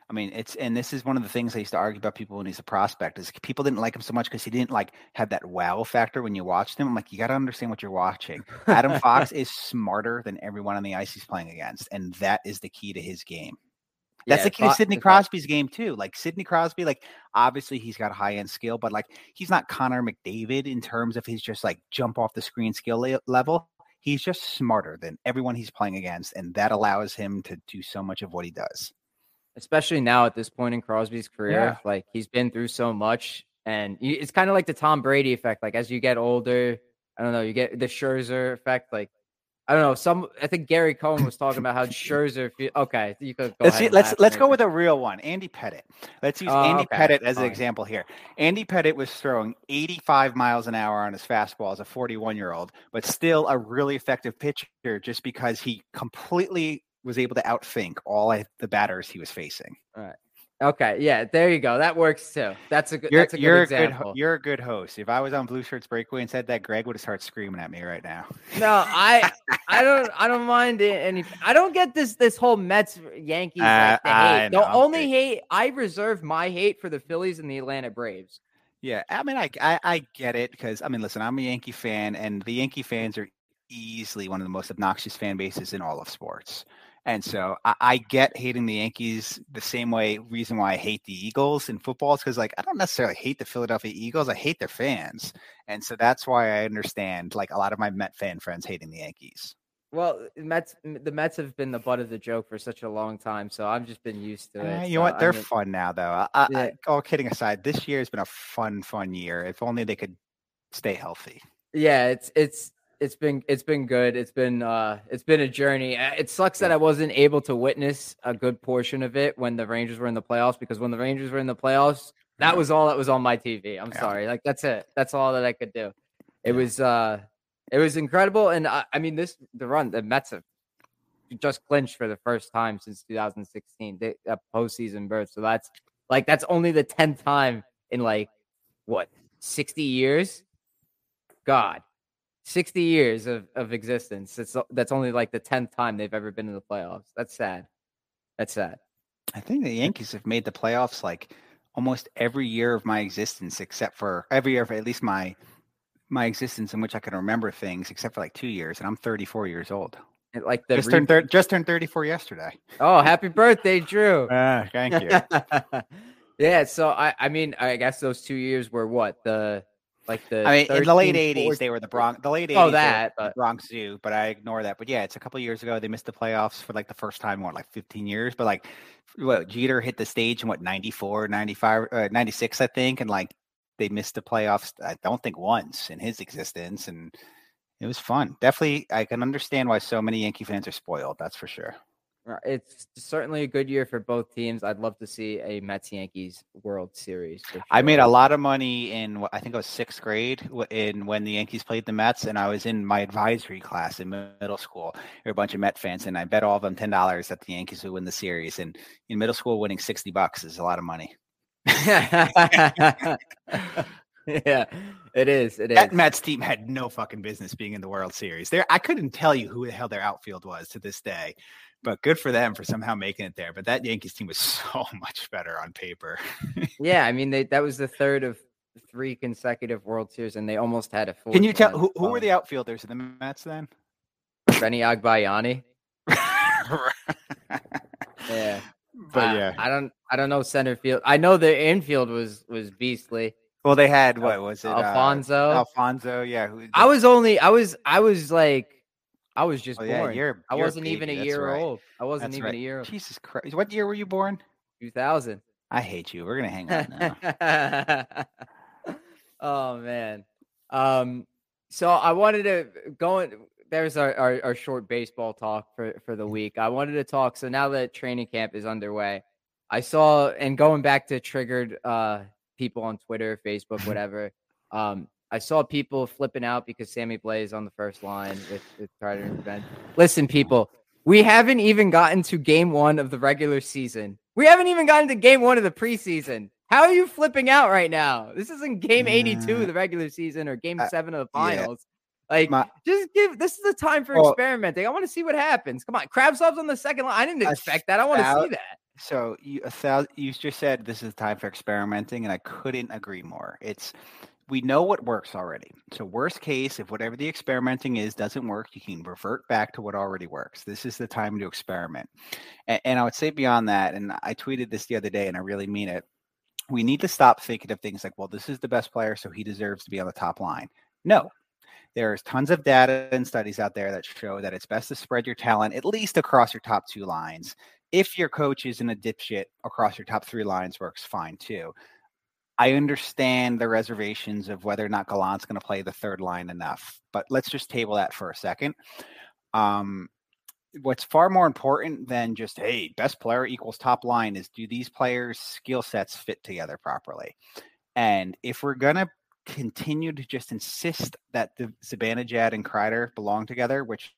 I mean, it's and this is one of the things I used to argue about people when he's a prospect is people didn't like him so much because he didn't like have that wow factor when you watched him. I'm like, you got to understand what you're watching. Adam Fox is smarter than everyone on the ice he's playing against, and that is the key to his game. That's Yeah, the key to Sidney Crosby's game too. Like Sidney Crosby, like obviously he's got high end skill, but like he's not Connor McDavid in terms of his just like jump off the screen skill le- level. He's just smarter than everyone he's playing against, and that allows him to do so much of what he does. especially now at this point in Crosby's career. Yeah. Like he's been through so much, and it's kind of like the Tom Brady effect. Like as you get older, I don't know, you get the Scherzer effect. Like I don't know, some I think Gary Cohen was talking about how Scherzer. Okay, you could go let's let's let's go with a real one. Andy Pettitte. Let's use Oh, Andy okay, Pettitte as an example here. Andy Pettitte was throwing 85 miles an hour on his fastball as a 41 year old, but still a really effective pitcher just because he completely was able to outthink all the batters he was facing. Okay, yeah, there you go. That works too. That's a good. You're, that's a good you're a good example. ho- you're a good host. If I was on Blueshirts Breakaway and said that, Greg would have started screaming at me right now. no, I I don't I don't mind it any. I don't get this this whole Mets Yankees like, the Uh, I hate. know, The only big. hate I reserve my hate for the Phillies and the Atlanta Braves. Yeah, I mean, I I, I get it because I mean, listen, I'm a Yankee fan, and the Yankee fans are easily one of the most obnoxious fan bases in all of sports. And so I, I get hating the Yankees the same way. Reason why I hate the Eagles in football is because, like, I don't necessarily hate the Philadelphia Eagles. I hate their fans, and so that's why I understand like a lot of my Met fan friends hating the Yankees. Well, Mets the Mets have been the butt of the joke for such a long time, so I've just been used to Eh, it. you know what? They're fun now, though. I, I, Yeah. I- all kidding aside, this year has been a fun, fun year. If only they could stay healthy. yeah, it's it's it's been it's been good. It's been uh it's been a journey. Uh, It sucks that I wasn't able to witness a good portion of it when the Rangers were in the playoffs because when the Rangers were in the playoffs, that was all that was on my TV. I'm Yeah. sorry. Like that's it. That's all that I could do. It was uh it was incredible and I, I mean this the run the Mets have just clinched for the first time since 2016 they, a postseason berth. So that's like that's only the 10th time in like what 60 years god 60 years of, of existence it's that's only like the 10th time they've ever been in the playoffs that's sad that's sad I think the Yankees have made the playoffs like almost every year of my existence, except for every year of at least my my existence in which I can remember things, except for like two years, and I'm 34 years old. It- like the Just re- turned thir- just turned 34 yesterday. oh happy birthday drew Ah, thank you. yeah so i i mean i guess those two years were what the like the I mean, in the late 80s, 14 they were the Bronx. The late 80s, Oh, that, but- Bronx Zoo, but I ignore that. But yeah, it's a couple years ago. They missed the playoffs for like the first time in what, like 15 years. But like, what Jeter hit the stage in what 94, 95, uh, 96, I think, and like they missed the playoffs. I don't think once in his existence, and it was fun. Definitely, I can understand why so many Yankee fans are spoiled. That's for sure. Uh, It's certainly a good year for both teams. I'd love to see a Mets Yankees World Series. for I made a lot of money in I think it was sixth grade in when the Yankees played the Mets, and I was in my advisory class in middle school. There were a bunch of Met fans, and I bet all of them ten dollars that the Yankees would win the series. And in middle school, winning sixty bucks is a lot of money. yeah, it is. It is. That Mets team had no fucking business being in the World Series. There, I couldn't tell you who the hell their outfield was to this day. But good for them for somehow making it there. But that Yankees team was so much better on paper. Yeah, I mean they that was the third of three consecutive World Series, and they almost had a fourth. Can you tell who, who were the outfielders of the Mets then? Benny Agbayani? Yeah, but I- yeah. I don't I don't know center field. I know the infield was was beastly. Well, they had what was it? uh, Alfonzo. Alfonzo, yeah. Who, I was only I was I was like I was just Oh, yeah, born. you're- I you're wasn't even a that's year right. old. I wasn't That's even right. a year. old. Jesus Christ! What year were you born? 2000. I hate you. We're gonna hang out now. oh man. Um so I wanted to go in there's our, our, our short baseball talk for, for the week. I wanted to talk so now that training camp is underway. I saw and going back to triggered uh people on Twitter, Facebook, whatever. Um I saw people flipping out because Sammy Blais on the first line with, with Carter and Ben. Listen, people, we haven't even gotten to game one of the regular season. We haven't even gotten to game one of the preseason. How are you flipping out right now? This isn't game 82 of the regular season or game seven of the yeah. finals. Like, My- just give this is the time for Well- experimenting. I want to see what happens. Come on, Kravtsov's on the second line. I didn't expect that. I want to see that. So you a thou- you just said this is time for experimenting, and I couldn't agree more. It's we know what works already. So worst case, if whatever the experimenting is doesn't work, you can revert back to what already works. This is the time to experiment. And, and I would say beyond that, and I tweeted this the other day, and I really mean it. We need to stop thinking of things like, well, this is the best player, so he deserves to be on the top line. No, there's tons of data and studies out there that show that it's best to spread your talent at least across your top two lines. If your coach isn't a dipshit across your top three lines, works fine too. I understand the reservations of whether or not Gallant's going to play the third line enough, but let's just table that for a second. Um, what's far more important than just hey, best player equals top line is do these players' skill sets fit together properly? And if we're gonna continue to just insist that the Zibanejad and Kreider belong together, which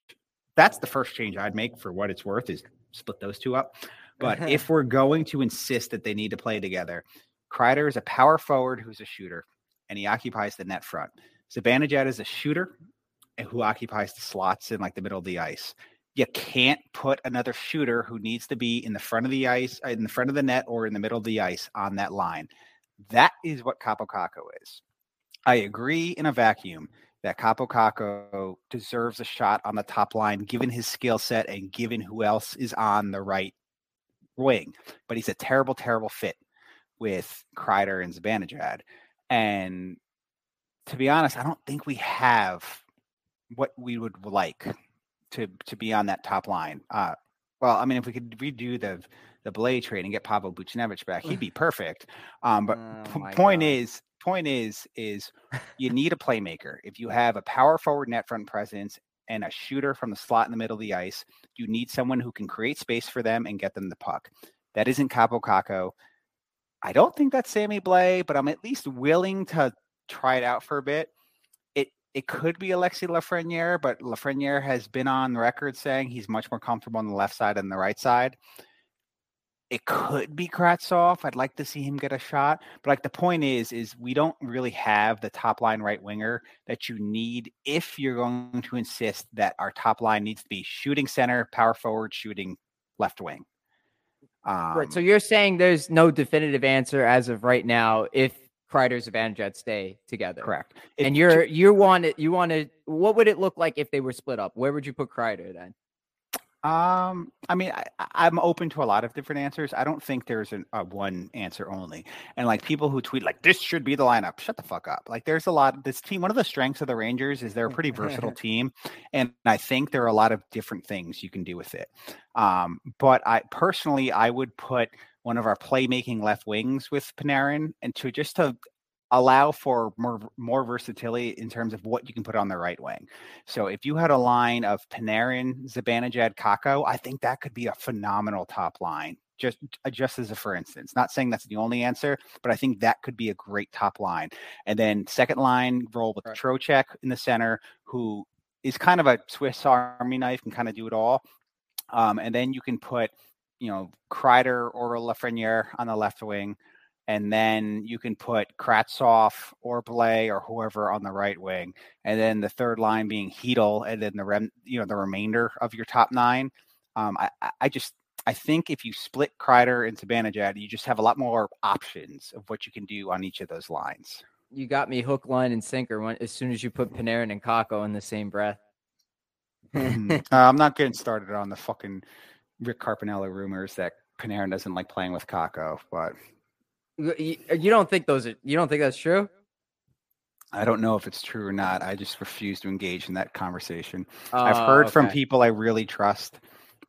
that's the first change I'd make for what it's worth is split those two up. But if we're going to insist that they need to play together, Kreider is a power forward who's a shooter, and he occupies the net front. Zibanejad is a shooter who occupies the slots in like the middle of the ice. You can't put another shooter who needs to be in the front of the ice, uh, in the front of the net, or in the middle of the ice on that line. That is what Kaapo Kakko is. I agree in a vacuum that Kaapo Kakko deserves a shot on the top line, given his skill set and given who else is on the right wing. But he's a terrible, terrible fit with Kreider and Zibanejad. And to be honest, I don't think we have what we would like to to be on that top line. Uh, well, I mean, if we could redo the the Blais trade and get Pavel Buchnevich back, he'd be perfect. Um, but Oh p- point God. is, point is, is you need a playmaker. If you have a power forward net front presence and a shooter from the slot in the middle of the ice, you need someone who can create space for them and get them the puck. That isn't Kaapo Kakko. I don't think that's Sammy Blais, but I'm at least willing to try it out for a bit. It it could be Alexis Lafreniere, but Lafreniere has been on record saying he's much more comfortable on the left side than the right side. It could be Kravtsov. I'd like to see him get a shot. But like the point is, is we don't really have the top line right winger that you need if you're going to insist that our top line needs to be shooting center, power forward, shooting left wing. Um, right. So you're saying there's no definitive answer as of right now if Kreider's Zibanejad stay together. correct. If and you're you want it you want to what would it look like if they were split up? Where would you put Kreider then? Um, I mean, I, I'm open to a lot of different answers. I don't think there's an, a one answer only. And like people who tweet like this should be the lineup, shut the fuck up. Like there's a lot. This team, one of the strengths of the Rangers is they're a pretty versatile team, and I think there are a lot of different things you can do with it. Um, but I personally, I would put one of our playmaking left wings with Panarin, and to just to allow for more more versatility in terms of what you can put on the right wing. So if you had a line of Panarin, Zibanejad, Kakko, I think that could be a phenomenal top line. Just uh, just as a for instance, not saying that's the only answer, but I think that could be a great top line. And then second line roll with Right. Trocheck in the center, who is kind of a Swiss Army knife, can kind of do it all. Um, and then you can put, you know, Kreider or Lafreniere on the left wing, and then you can put Kravtsov or Blais or whoever on the right wing, and then the third line being Chytil, and then the rem, you know, the remainder of your top nine. Um, I, I- just I think if you split Kreider and Zibanejad, you just have a lot more options of what you can do on each of those lines. You got me hook, line, and sinker when, as soon as you put Panarin and Kakko in the same breath. Mhm. uh, I'm not getting started on the fucking Rick Carpiniello rumors that Panarin doesn't like playing with Kakko, but You, you- don't think those are you don't think that's true? I don't know if it's true or not. I just refuse to engage in that conversation. I've Uh, heard from people I really trust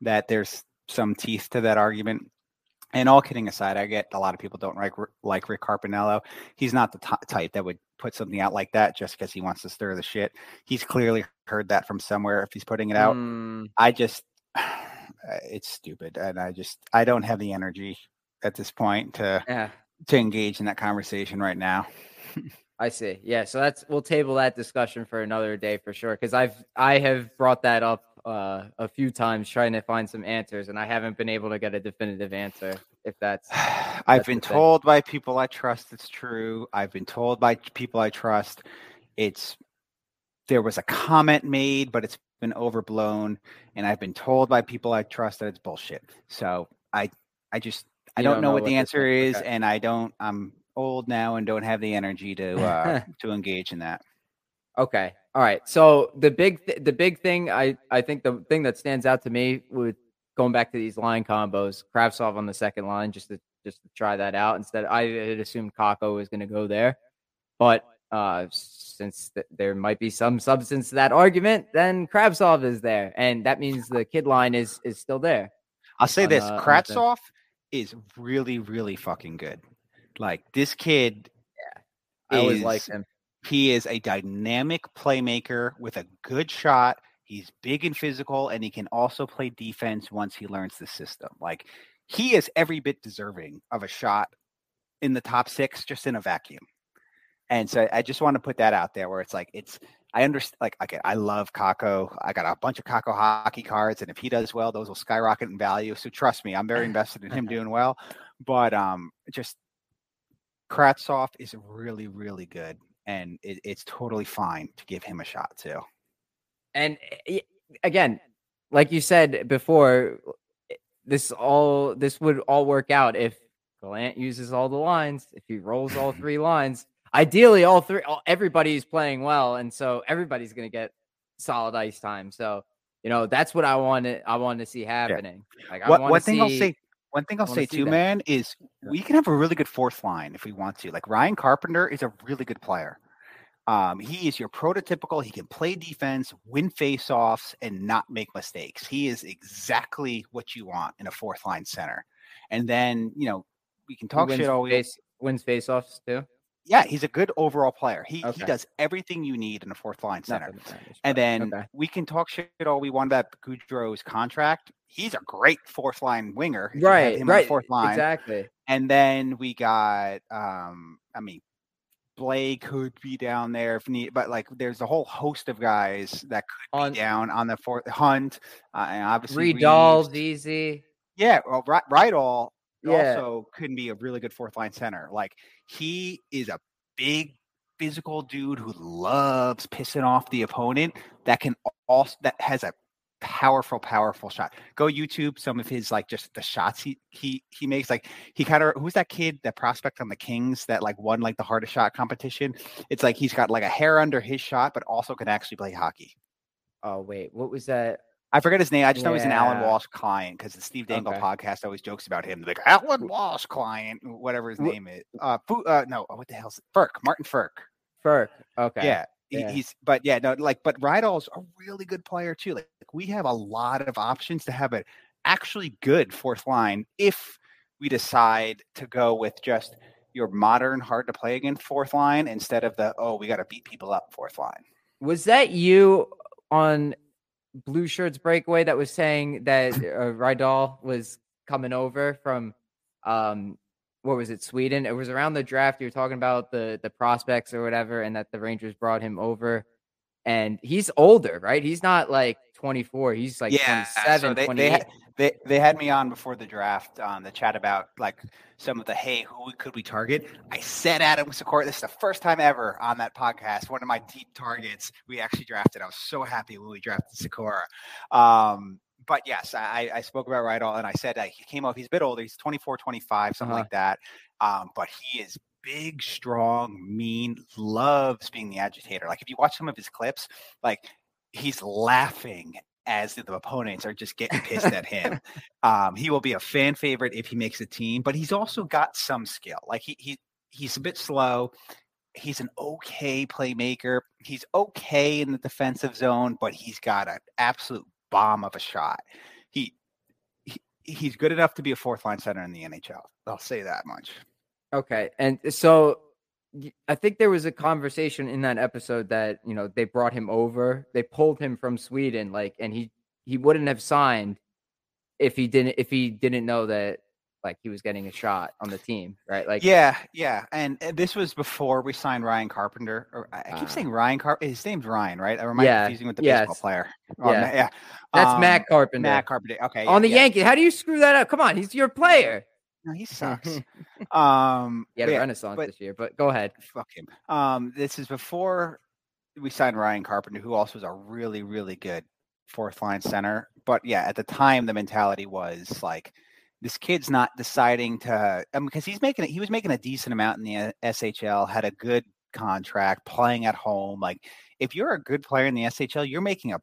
that there's some teeth to that argument. And all kidding aside, I get a lot of people don't like like Rick Carpiniello. He's not the t- type that would put something out like that just because he wants to stir the shit. He's clearly heard that from somewhere if he's putting it out. Mm, I just, it's stupid, and I just I don't have the energy at this point to yeah, to engage in that conversation right now. I see. Yeah, so that's we'll table that discussion for another day for sure. Because I've I have brought that up uh, a few times trying to find some answers, and I haven't been able to get a definitive answer. If that's I've been the thing. told by people I trust it's true. I've been told by people I trust it's there was a comment made, but it's been overblown, and I've been told by people I trust that it's bullshit. So I I just I don't, don't know, know what what the answer is, okay. and I don't. I'm old now and don't have the energy to uh, to engage in that. Okay. All right. So the big th- the big thing I I think the thing that stands out to me with going back to these line combos, Kravtsov on the second line just to just to try that out instead. I had assumed Kakko was going to go there, but uh since th- there might be some substance to that argument, then Kravtsov is there, and that means the kid line is is still there. I'll say on this: the- on the thing. Kravtsov is really, really fucking good. Like this kid, I always like him. he is a dynamic playmaker with a good shot. He's big and physical, and he can also play defense once he learns the system. Like he is every bit deserving of a shot in the top six, just in a vacuum. And so I just want to put that out there where it's like it's I understand like okay, I love Kakko. I got a bunch of Kakko hockey cards, and if he does well, those will skyrocket in value. So trust me, I'm very invested in him doing well. But um just Kravtsov is really, really good. And it, it's totally fine to give him a shot too. And eh, again, like you said before, eh, this all this would all work out if Gallant uses all the lines, if he rolls all three lines. Ideally, all three, all, everybody's playing well, and so everybody's going to get solid ice time. So you know that's what I want to I want to see happening. Like I What, one thing see, I'll say, one thing I'll say too, that. man, is we can have a really good fourth line if we want to. Like Ryan Carpenter is a really good player. Um, he is your prototypical. He can play defense, win faceoffs, and not make mistakes. He is exactly what you want in a fourth line center. And then you know we can talk shit we face, wins faceoffs too. Yeah, he's a good overall player. He he does everything you need in a fourth line center. Nothing And then okay. we can talk shit all we want about Goodrow's contract. He's a great fourth line winger. if you have right, right, fourth line. exactly. And then we got, um, I mean, Blake could be down there if need, but like there's a whole host of guys that could On be down on the fourth Hunt, uh, and obviously Rydahl, Reaves. easy. Yeah, well, Ri- Rydahl Yeah. also couldn't be a really good fourth line center. Like he is a big physical dude who loves pissing off the opponent. That can also that has a powerful, powerful shot. Go YouTube some of his like just the shots he he he makes. Like he kind of who's that kid that prospect on the Kings that like won like the hardest shot competition. It's like he's got like a hair under his shot, but also can actually play hockey. Oh wait, what was that? I forget his name. I just know he's an Allan Walsh client because the Steve Dangle Okay. podcast always jokes about him. Like Allan Walsh client, whatever his name is. Uh, uh no, what the hell's Frk? Martin Frk. Frk. Okay. Yeah, yeah. he's. But yeah, no, like, but Rydahl's a really good player too. Like, we have a lot of options to have an actually good fourth line if we decide to go with just your modern, hard to play against fourth line instead of the oh, we got to beat people up fourth line. Was that you on Blueshirts Breakaway that was saying that uh, Rydahl was coming over from um what was it, Sweden? It was around the draft. You were talking about the the prospects or whatever, and that the Rangers brought him over. And he's older, right? He's not like 24. He's like yeah, 27, so they, 28. they, had, they they had me on before the draft on the chat about like some of the hey who could we target. I said Adam Sikora. This is the first time ever on that podcast. One of my deep targets we actually drafted. I was so happy when we drafted Sikora. Um, but yes, I, I spoke about Rydahl and I said that he came up. He's a bit older. He's 24, 25, something Uh-huh. like that. Um, but he is big, strong, mean, loves being the agitator. Like if you watch some of his clips, like he's laughing as the opponents are just getting pissed at him. Um, he will be a fan favorite if he makes a team, but he's also got some skill. Like he he he's a bit slow. He's an okay playmaker. He's okay in the defensive zone, but he's got an absolute bomb of a shot. He, he he's good enough to be a fourth line center in the NHL. I'll say that much. Okay. And so I think there was a conversation in that episode that, you know, they brought him over. They pulled him from Sweden like and he he wouldn't have signed if he didn't if he didn't know that like he was getting a shot on the team, right? Like yeah, yeah, and uh, this was before we signed Ryan Carpenter. Or I keep Ah. saying Ryan Car. His name's Ryan, right? I Yeah, confusing with the yes. baseball player? Oh, Yeah. Yeah. that's Um, Matt Carpenter. Matt Carpenter. Okay, on the yeah. Yankees. How do you screw that up? Come on, he's your player. No, he sucks. um, He had a yeah, renaissance but- this year, but go ahead. fuck him. Um, this is before we signed Ryan Carpenter, who also is a really, really good fourth line center. But yeah, at the time, the mentality was like, this kid's not deciding to, I mean, because he's making it, he was making a decent amount in the uh, SHL, had a good contract, playing at home. Like, if you're a good player in the SHL, you're making a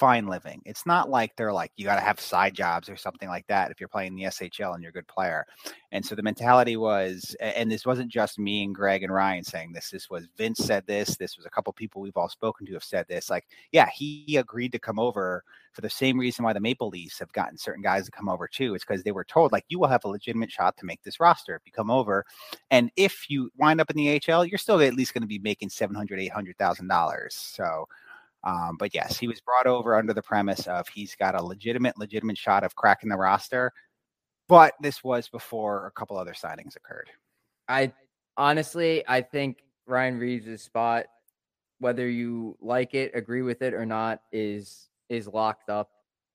fine living. It's not like they're like you got to have side jobs or something like that if you're playing the SHL and you're a good player. And so the mentality was, and this wasn't just me and Greg and Ryan saying this. This was Vince said this. This was a couple people we've all spoken to have said this. Like, yeah, he agreed to come over for the same reason why the Maple Leafs have gotten certain guys to come over too. It's because they were told like you will have a legitimate shot to make this roster if you come over, and if you wind up in the AHL, you're still at least going to be making seven hundred, eight hundred thousand dollars. So um, but yes, he was brought over under the premise of he's got a legitimate, legitimate shot of cracking the roster. But this was before a couple other signings occurred. I honestly, I think Ryan Reaves' spot, whether you like it, agree with it or not, is is locked up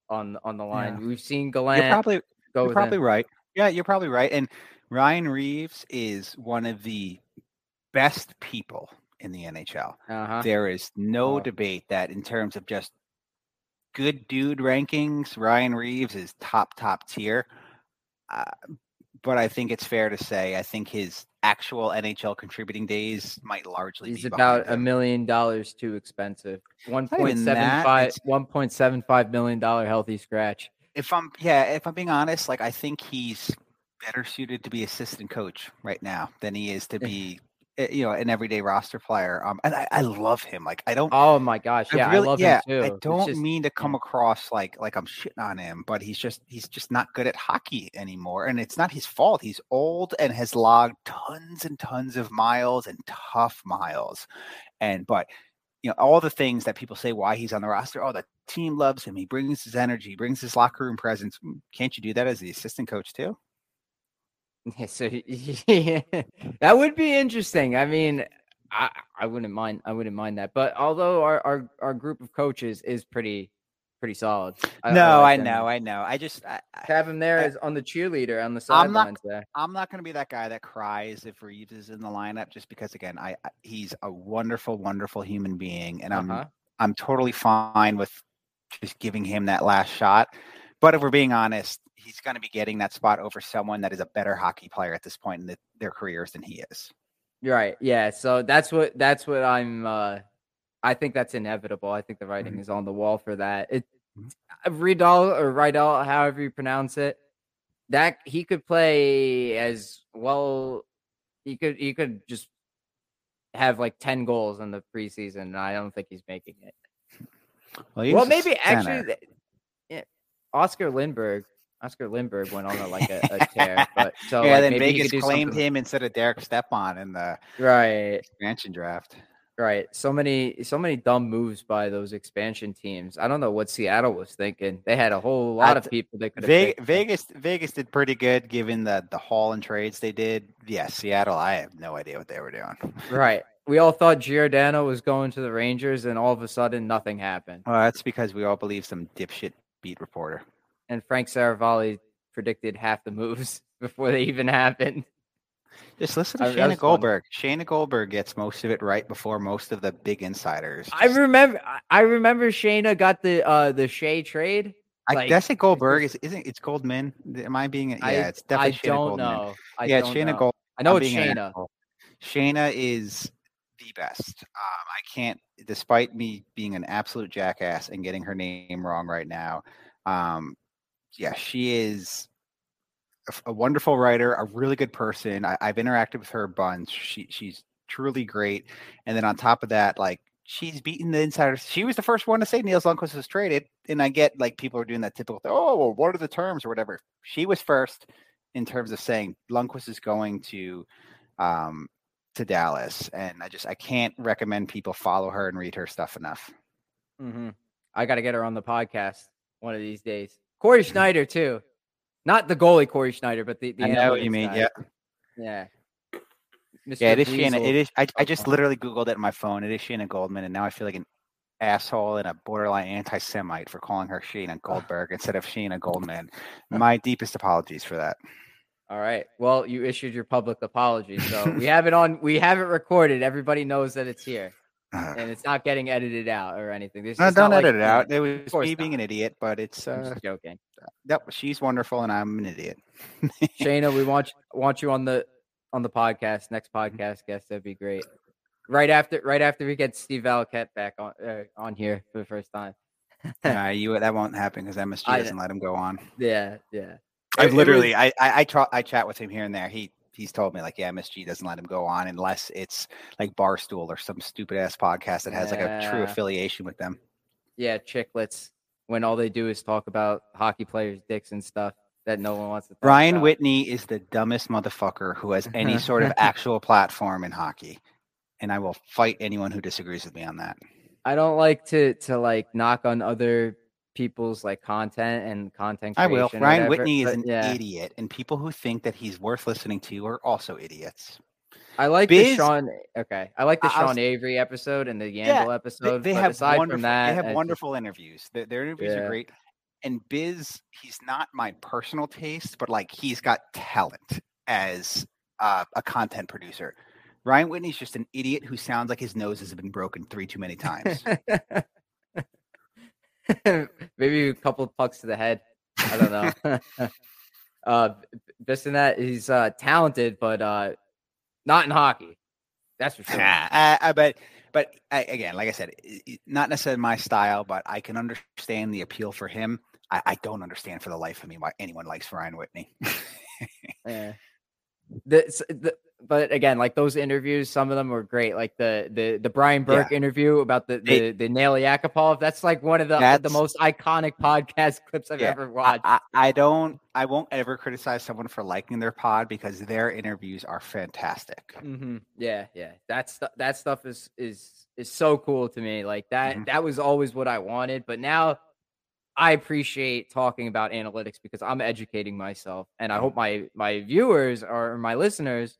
on on the line. Yeah. We've seen Gallant You're probably go you're probably him. right. Yeah, you're probably right. And Ryan Reaves is one of the best people in the NHL. Uh-huh. There is no Oh. debate that in terms of just good dude rankings, Ryan Reaves is top top tier. Uh, but I think it's fair to say I think his actual NHL contributing days might largely He's be about a million dollars too expensive. One point even seven five, one point seven five million dollar healthy scratch. If I'm yeah, if I'm being honest, like I think he's better suited to be assistant coach right now than he is to be eh, you know an everyday roster player. Um, and I, I love him. Like I don't Oh my gosh, yeah, I, really, love yeah, him too. I don't just- mean to come across like like I'm shitting on him, but he's just he's just not good at hockey anymore, and it's not his fault. He's old and has logged tons and tons of miles and tough miles, and but you know all the things that people say why he's on the roster. Oh, the team loves him. He brings his energy, he brings his locker room presence. Mm, Can't you do that as the assistant coach too? Yeah, so yeah, that would be interesting. I mean, I, I wouldn't mind. I wouldn't mind that. But although our our, our group of coaches is pretty pretty solid. I- I no, like I know, I know. I just I, I- To have him there I- as on the cheerleader on the I'm not- sidelines there. I'm not going to be that guy that cries if Reaves is in the lineup, just because again, I, I he's a wonderful, wonderful human being, and I'm Uh-huh. I'm totally fine with just giving him that last shot. But if we're being honest, he's going to be getting that spot over someone that is a better hockey player at this point in the, their careers than he is. Right. Yeah. So that's what that's what I'm. uh I think that's inevitable. I think the writing Mhm. is on the wall for that. It Mhm. Riedel or Riedel, however you pronounce it, that he could play as well. He could he could just have like ten goals in the preseason. And I don't think he's making it. he Well, maybe center. actually, Oscar Lindberg. Oscar Lindberg went on a, like a, a tear, but so yeah, like, then maybe Vegas claimed something- him instead of Derek Stepan in the Right. expansion draft. Right. So many so many dumb moves by those expansion teams. I don't know what Seattle was thinking. They had a whole lot of people they could Ve- Vegas Vegas did pretty good given the the haul and trades they did. Yeah, Seattle, I have no idea what they were doing. Right. We all thought Giordano was going to the Rangers and all of a sudden nothing happened. Well, that's because we all believe some dipshit beat reporter. And Frank Seravalli predicted half the moves before they even happened. Just listen to I- that was Shayna funny. Goldberg. Shayna Goldberg gets most of it right before most of the big insiders. I remember I- I remember Shayna got the uh the Shea trade. I like, guess it Goldberg is isn't it's Goldman? Am I being? Yeah, I, it's definitely I Shayna don't Goldman. know. I yeah, don't it's Shayna know. Gold. I know I'm it's Shana. an Shayna. asshole. Shayna is the best. Um, I can't, despite me being an absolute jackass and getting her name wrong right now. Um, yeah, she is a wonderful writer, a really good person. I, I've interacted with her a bunch. She she's truly great. And then on top of that, like she's beaten the insiders. She was the first one to say Nils Lundkvist was traded. And I get like people are doing that typical thing. Oh, well, what are the terms or whatever? She was first in terms of saying Lundqvist is going to um to Dallas. And I just I can't recommend people follow her and read her stuff enough. hmm I got to get her on the podcast one of these days. Corey Sznajder too, not the goalie Cory Schneider, but the, the I know what you mean. guy. Yeah. yeah. Mr. Yeah, it is Shanna. It is. I, I just literally Googled it on my phone. It is Shanna Goldman, and now I feel like an asshole and a borderline anti-Semite for calling her Shayna Goldberg instead of Shayna Goldman. My deepest apologies for that. All right. Well, you issued your public apology, so we have it on. We have it recorded. Everybody knows that it's here. Uh, and it's not getting edited out or anything. No, don't not like- edit it out. It was me being not. an idiot, but it's uh, joking. yep. She's wonderful, and I'm an idiot. Shayna, we want want you on the on the podcast next Mm-hmm. podcast guest. That'd be great. Right after right after we get Steve Valiquette back on uh, on here for the first time. uh, you that won't happen because MSG I- doesn't let him go on. Yeah, yeah. I've It- it literally, was- I, I, I, tra- I chat with him here and there. He, he's told me like, yeah, MSG doesn't let him go on unless it's like Barstool or some stupid ass podcast that has like a true affiliation with them. yeah, Chiclets when all they do is talk about hockey players' dicks and stuff that no one wants to talk Ryan about. Whitney is the dumbest motherfucker who has any sort of actual platform in hockey, and I will fight anyone who disagrees with me on that. I don't like to to like knock on other people's like content and content. I will. Ryan Whitney is but an yeah. idiot, and people who think that he's worth listening to are also idiots. I like Biz- the Sean. Okay, I like the I- I was- Sean Avery episode and the Yeah, Yandle They, episode. they but have aside wonderful. from that, they have just- wonderful interviews. Their, their interviews Yeah. are great. And Biz, he's not my personal taste, but like he's got talent as uh, a content producer. Ryan Whitney's just an idiot who sounds like his nose has been broken three too many times. Maybe a couple pucks to the head. I don't know. uh, just in that, he's uh, talented, but uh, not in hockey. That's for sure. uh, uh, but but I, again, like I said, i- i- not necessarily my style, but I can understand the appeal for him. I, I don't understand for the life of me why anyone likes Ryan Whitney. Yeah. The, the but again, like those interviews, some of them were great. Like the the the Brian Burke interview about the the, the Nail Yakupov. That's like one of the the most iconic podcast clips I've Yeah, ever watched. I, I don't I won't ever criticize someone for liking their pod because their interviews are fantastic. hmm Yeah, yeah. That's that stuff is is is so cool to me. Like that Mhm. that was always what I wanted, but now I appreciate talking about analytics because I'm educating myself, and I hope my my viewers or my listeners.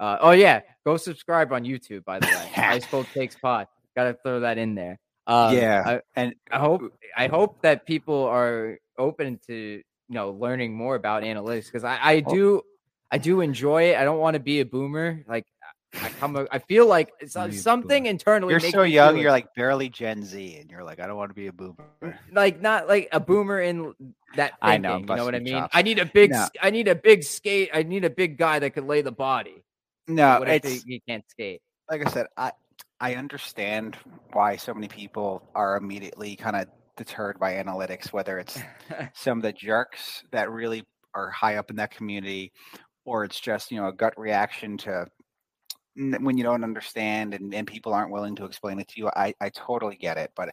Uh, oh yeah, go subscribe on YouTube. By the way, Ice Cold Takes Pod. Got to throw that in there. Um, Yeah, I, and I hope I hope that people are open to you know learning more about analytics because I, I Oh. do I do enjoy it. I don't want to be a boomer. Like I come I feel like uh, something internally. you're so young, you're like barely Gen Z, and you're like, I don't want to be a boomer. like not like a boomer in that I thinking, know, I'm you know what I mean? chops. I need a big No. I need a big skate. I need a big guy that could lay the body. No, what if he can't skate? like I said, I I understand why so many people are immediately kind of deterred by analytics, whether it's some of the jerks that really are high up in that community, or it's just you know a gut reaction to when you don't understand and, and people aren't willing to explain it to you. I I totally get it, but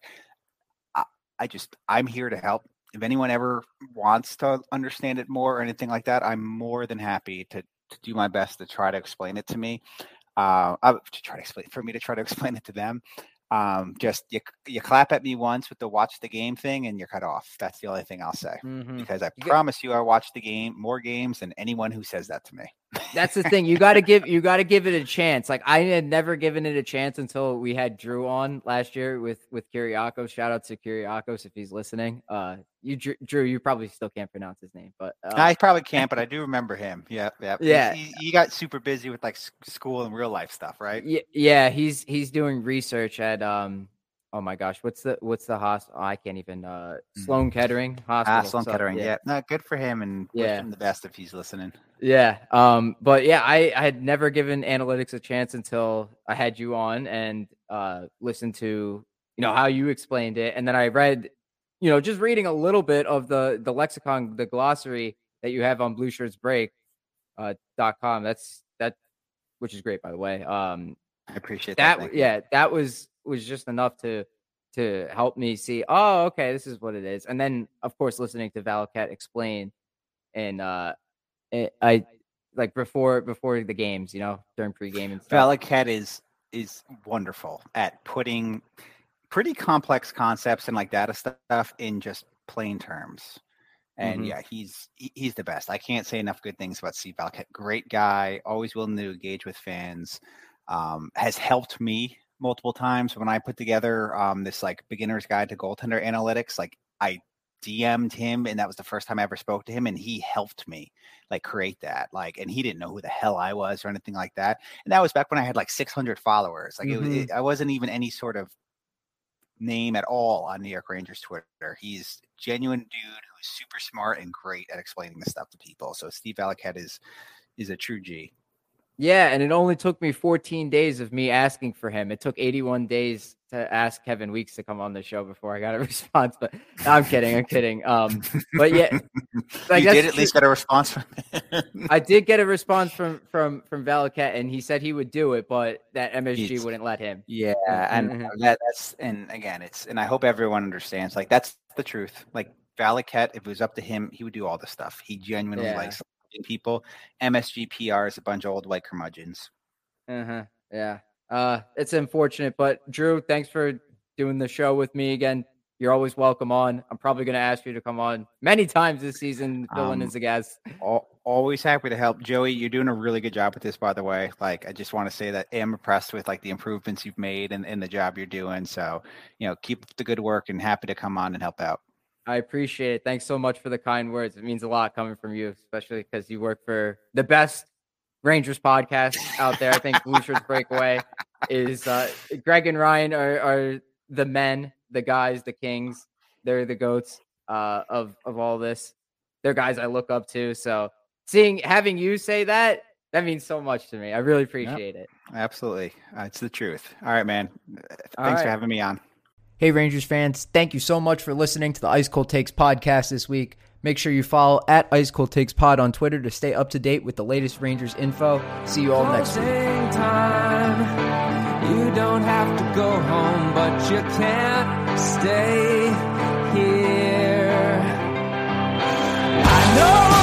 I, I just I'm here to help. If anyone ever wants to understand it more or anything like that, I'm more than happy to to do my best to try to explain it to me. Uh, uh, to try to explain for me to try to explain it to them. Um, just you you clap at me once with the watch the game thing, and you're cut off. That's the only thing I'll say Mhm. because I You get- promise you, I watch the game more games than anyone who says that to me. That's the thing. You got to give you got to give it a chance. Like I had never given it a chance until we had Drew on last year with with Kyriakos. Shout out to Kyriakos if he's listening. Uh, you Drew, Drew, you probably still can't pronounce his name, but uh, I probably can't, but I do remember him. Yeah, yeah, Yeah. He, he got super busy with like school and real life stuff, right? yeah, yeah, he's he's doing research at um. Oh my gosh, what's the what's the hospital? I can't even. Uh, Sloan Kettering Hospital. Ah, Sloan so, Kettering. Yeah. no, good for him, and wish Yeah. him the best if he's listening. Yeah. Um, but yeah, I, I had never given analytics a chance until I had you on and uh listened to you know how you explained it. And then I read, you know, just reading a little bit of the the lexicon, the glossary that you have on blue shirts break uh dot com. That's that which is great by the way. Um I appreciate that that. yeah, that was was just enough to to help me see, oh, okay, this is what it is. And then of course listening to Valiquette explain and uh it, I like before before the games, you know, during pregame and stuff. Valiquette is is wonderful at putting pretty complex concepts and like data stuff in just plain terms. And Mhm. yeah, he's he's the best. I can't say enough good things about Steve Valiquette. Great guy, always willing to engage with fans. Um, has helped me multiple times when I put together um, this like beginner's guide to goaltender analytics. Like I DM'd him, and that was the first time I ever spoke to him, and he helped me like create that. Like, and he didn't know who the hell I was or anything like that. And that was back when I had like 600 followers. Like, Mhm. it, it, I wasn't even any sort of name at all on New York Rangers Twitter. He's a genuine dude who's super smart and great at explaining the stuff to people. So Steve Valiquette is is a true G. Yeah, and it only took me 14 days of me asking for him. It took 81 days to ask Kevin Weeks to come on the show before I got a response. But no, I'm kidding. I'm kidding. Um, but yeah, you that's did at least get a response from him. I did get a response from from from Valiquette, and he said he would do it, but that MSG wouldn't let him. Yeah, and Mhm. that, that's and again, it's and I hope everyone understands. Like that's the truth. Like Valiquette, if it was up to him, he would do all the stuff. He genuinely Yeah. likes people. MSG PR is a bunch of old white curmudgeons. Uh-huh. Yeah. Uh it's unfortunate, but Drew, thanks for doing the show with me again. You're always welcome on. I'm probably gonna ask you to come on many times this season, in Um, as a guest. Always happy to help, Joey. You're doing a really good job with this, by the way. Like, I just want to say that I am impressed with like the improvements you've made and, and the job you're doing. So, you know, keep the good work and happy to come on and help out. I appreciate it. Thanks so much for the kind words. It means a lot coming from you, especially because you work for the best Rangers podcast out there. I think Blueshirts Breakaway is uh, Greg and Ryan are, are the men, the guys, the kings. They're the goats uh, of of all this. They're guys I look up to. So seeing having you say that that means so much to me. I really appreciate it. Absolutely. Uh, it's the truth. All right, man. Thanks right. for having me on. Hey, Rangers fans, thank you so much for listening to the Ice Cold Takes podcast this week. Make sure you follow at Ice Cold Takes Pod on Twitter to stay up to date with the latest Rangers info. See you all next week. Time. You don't have to go home, but you can't stay here. I know.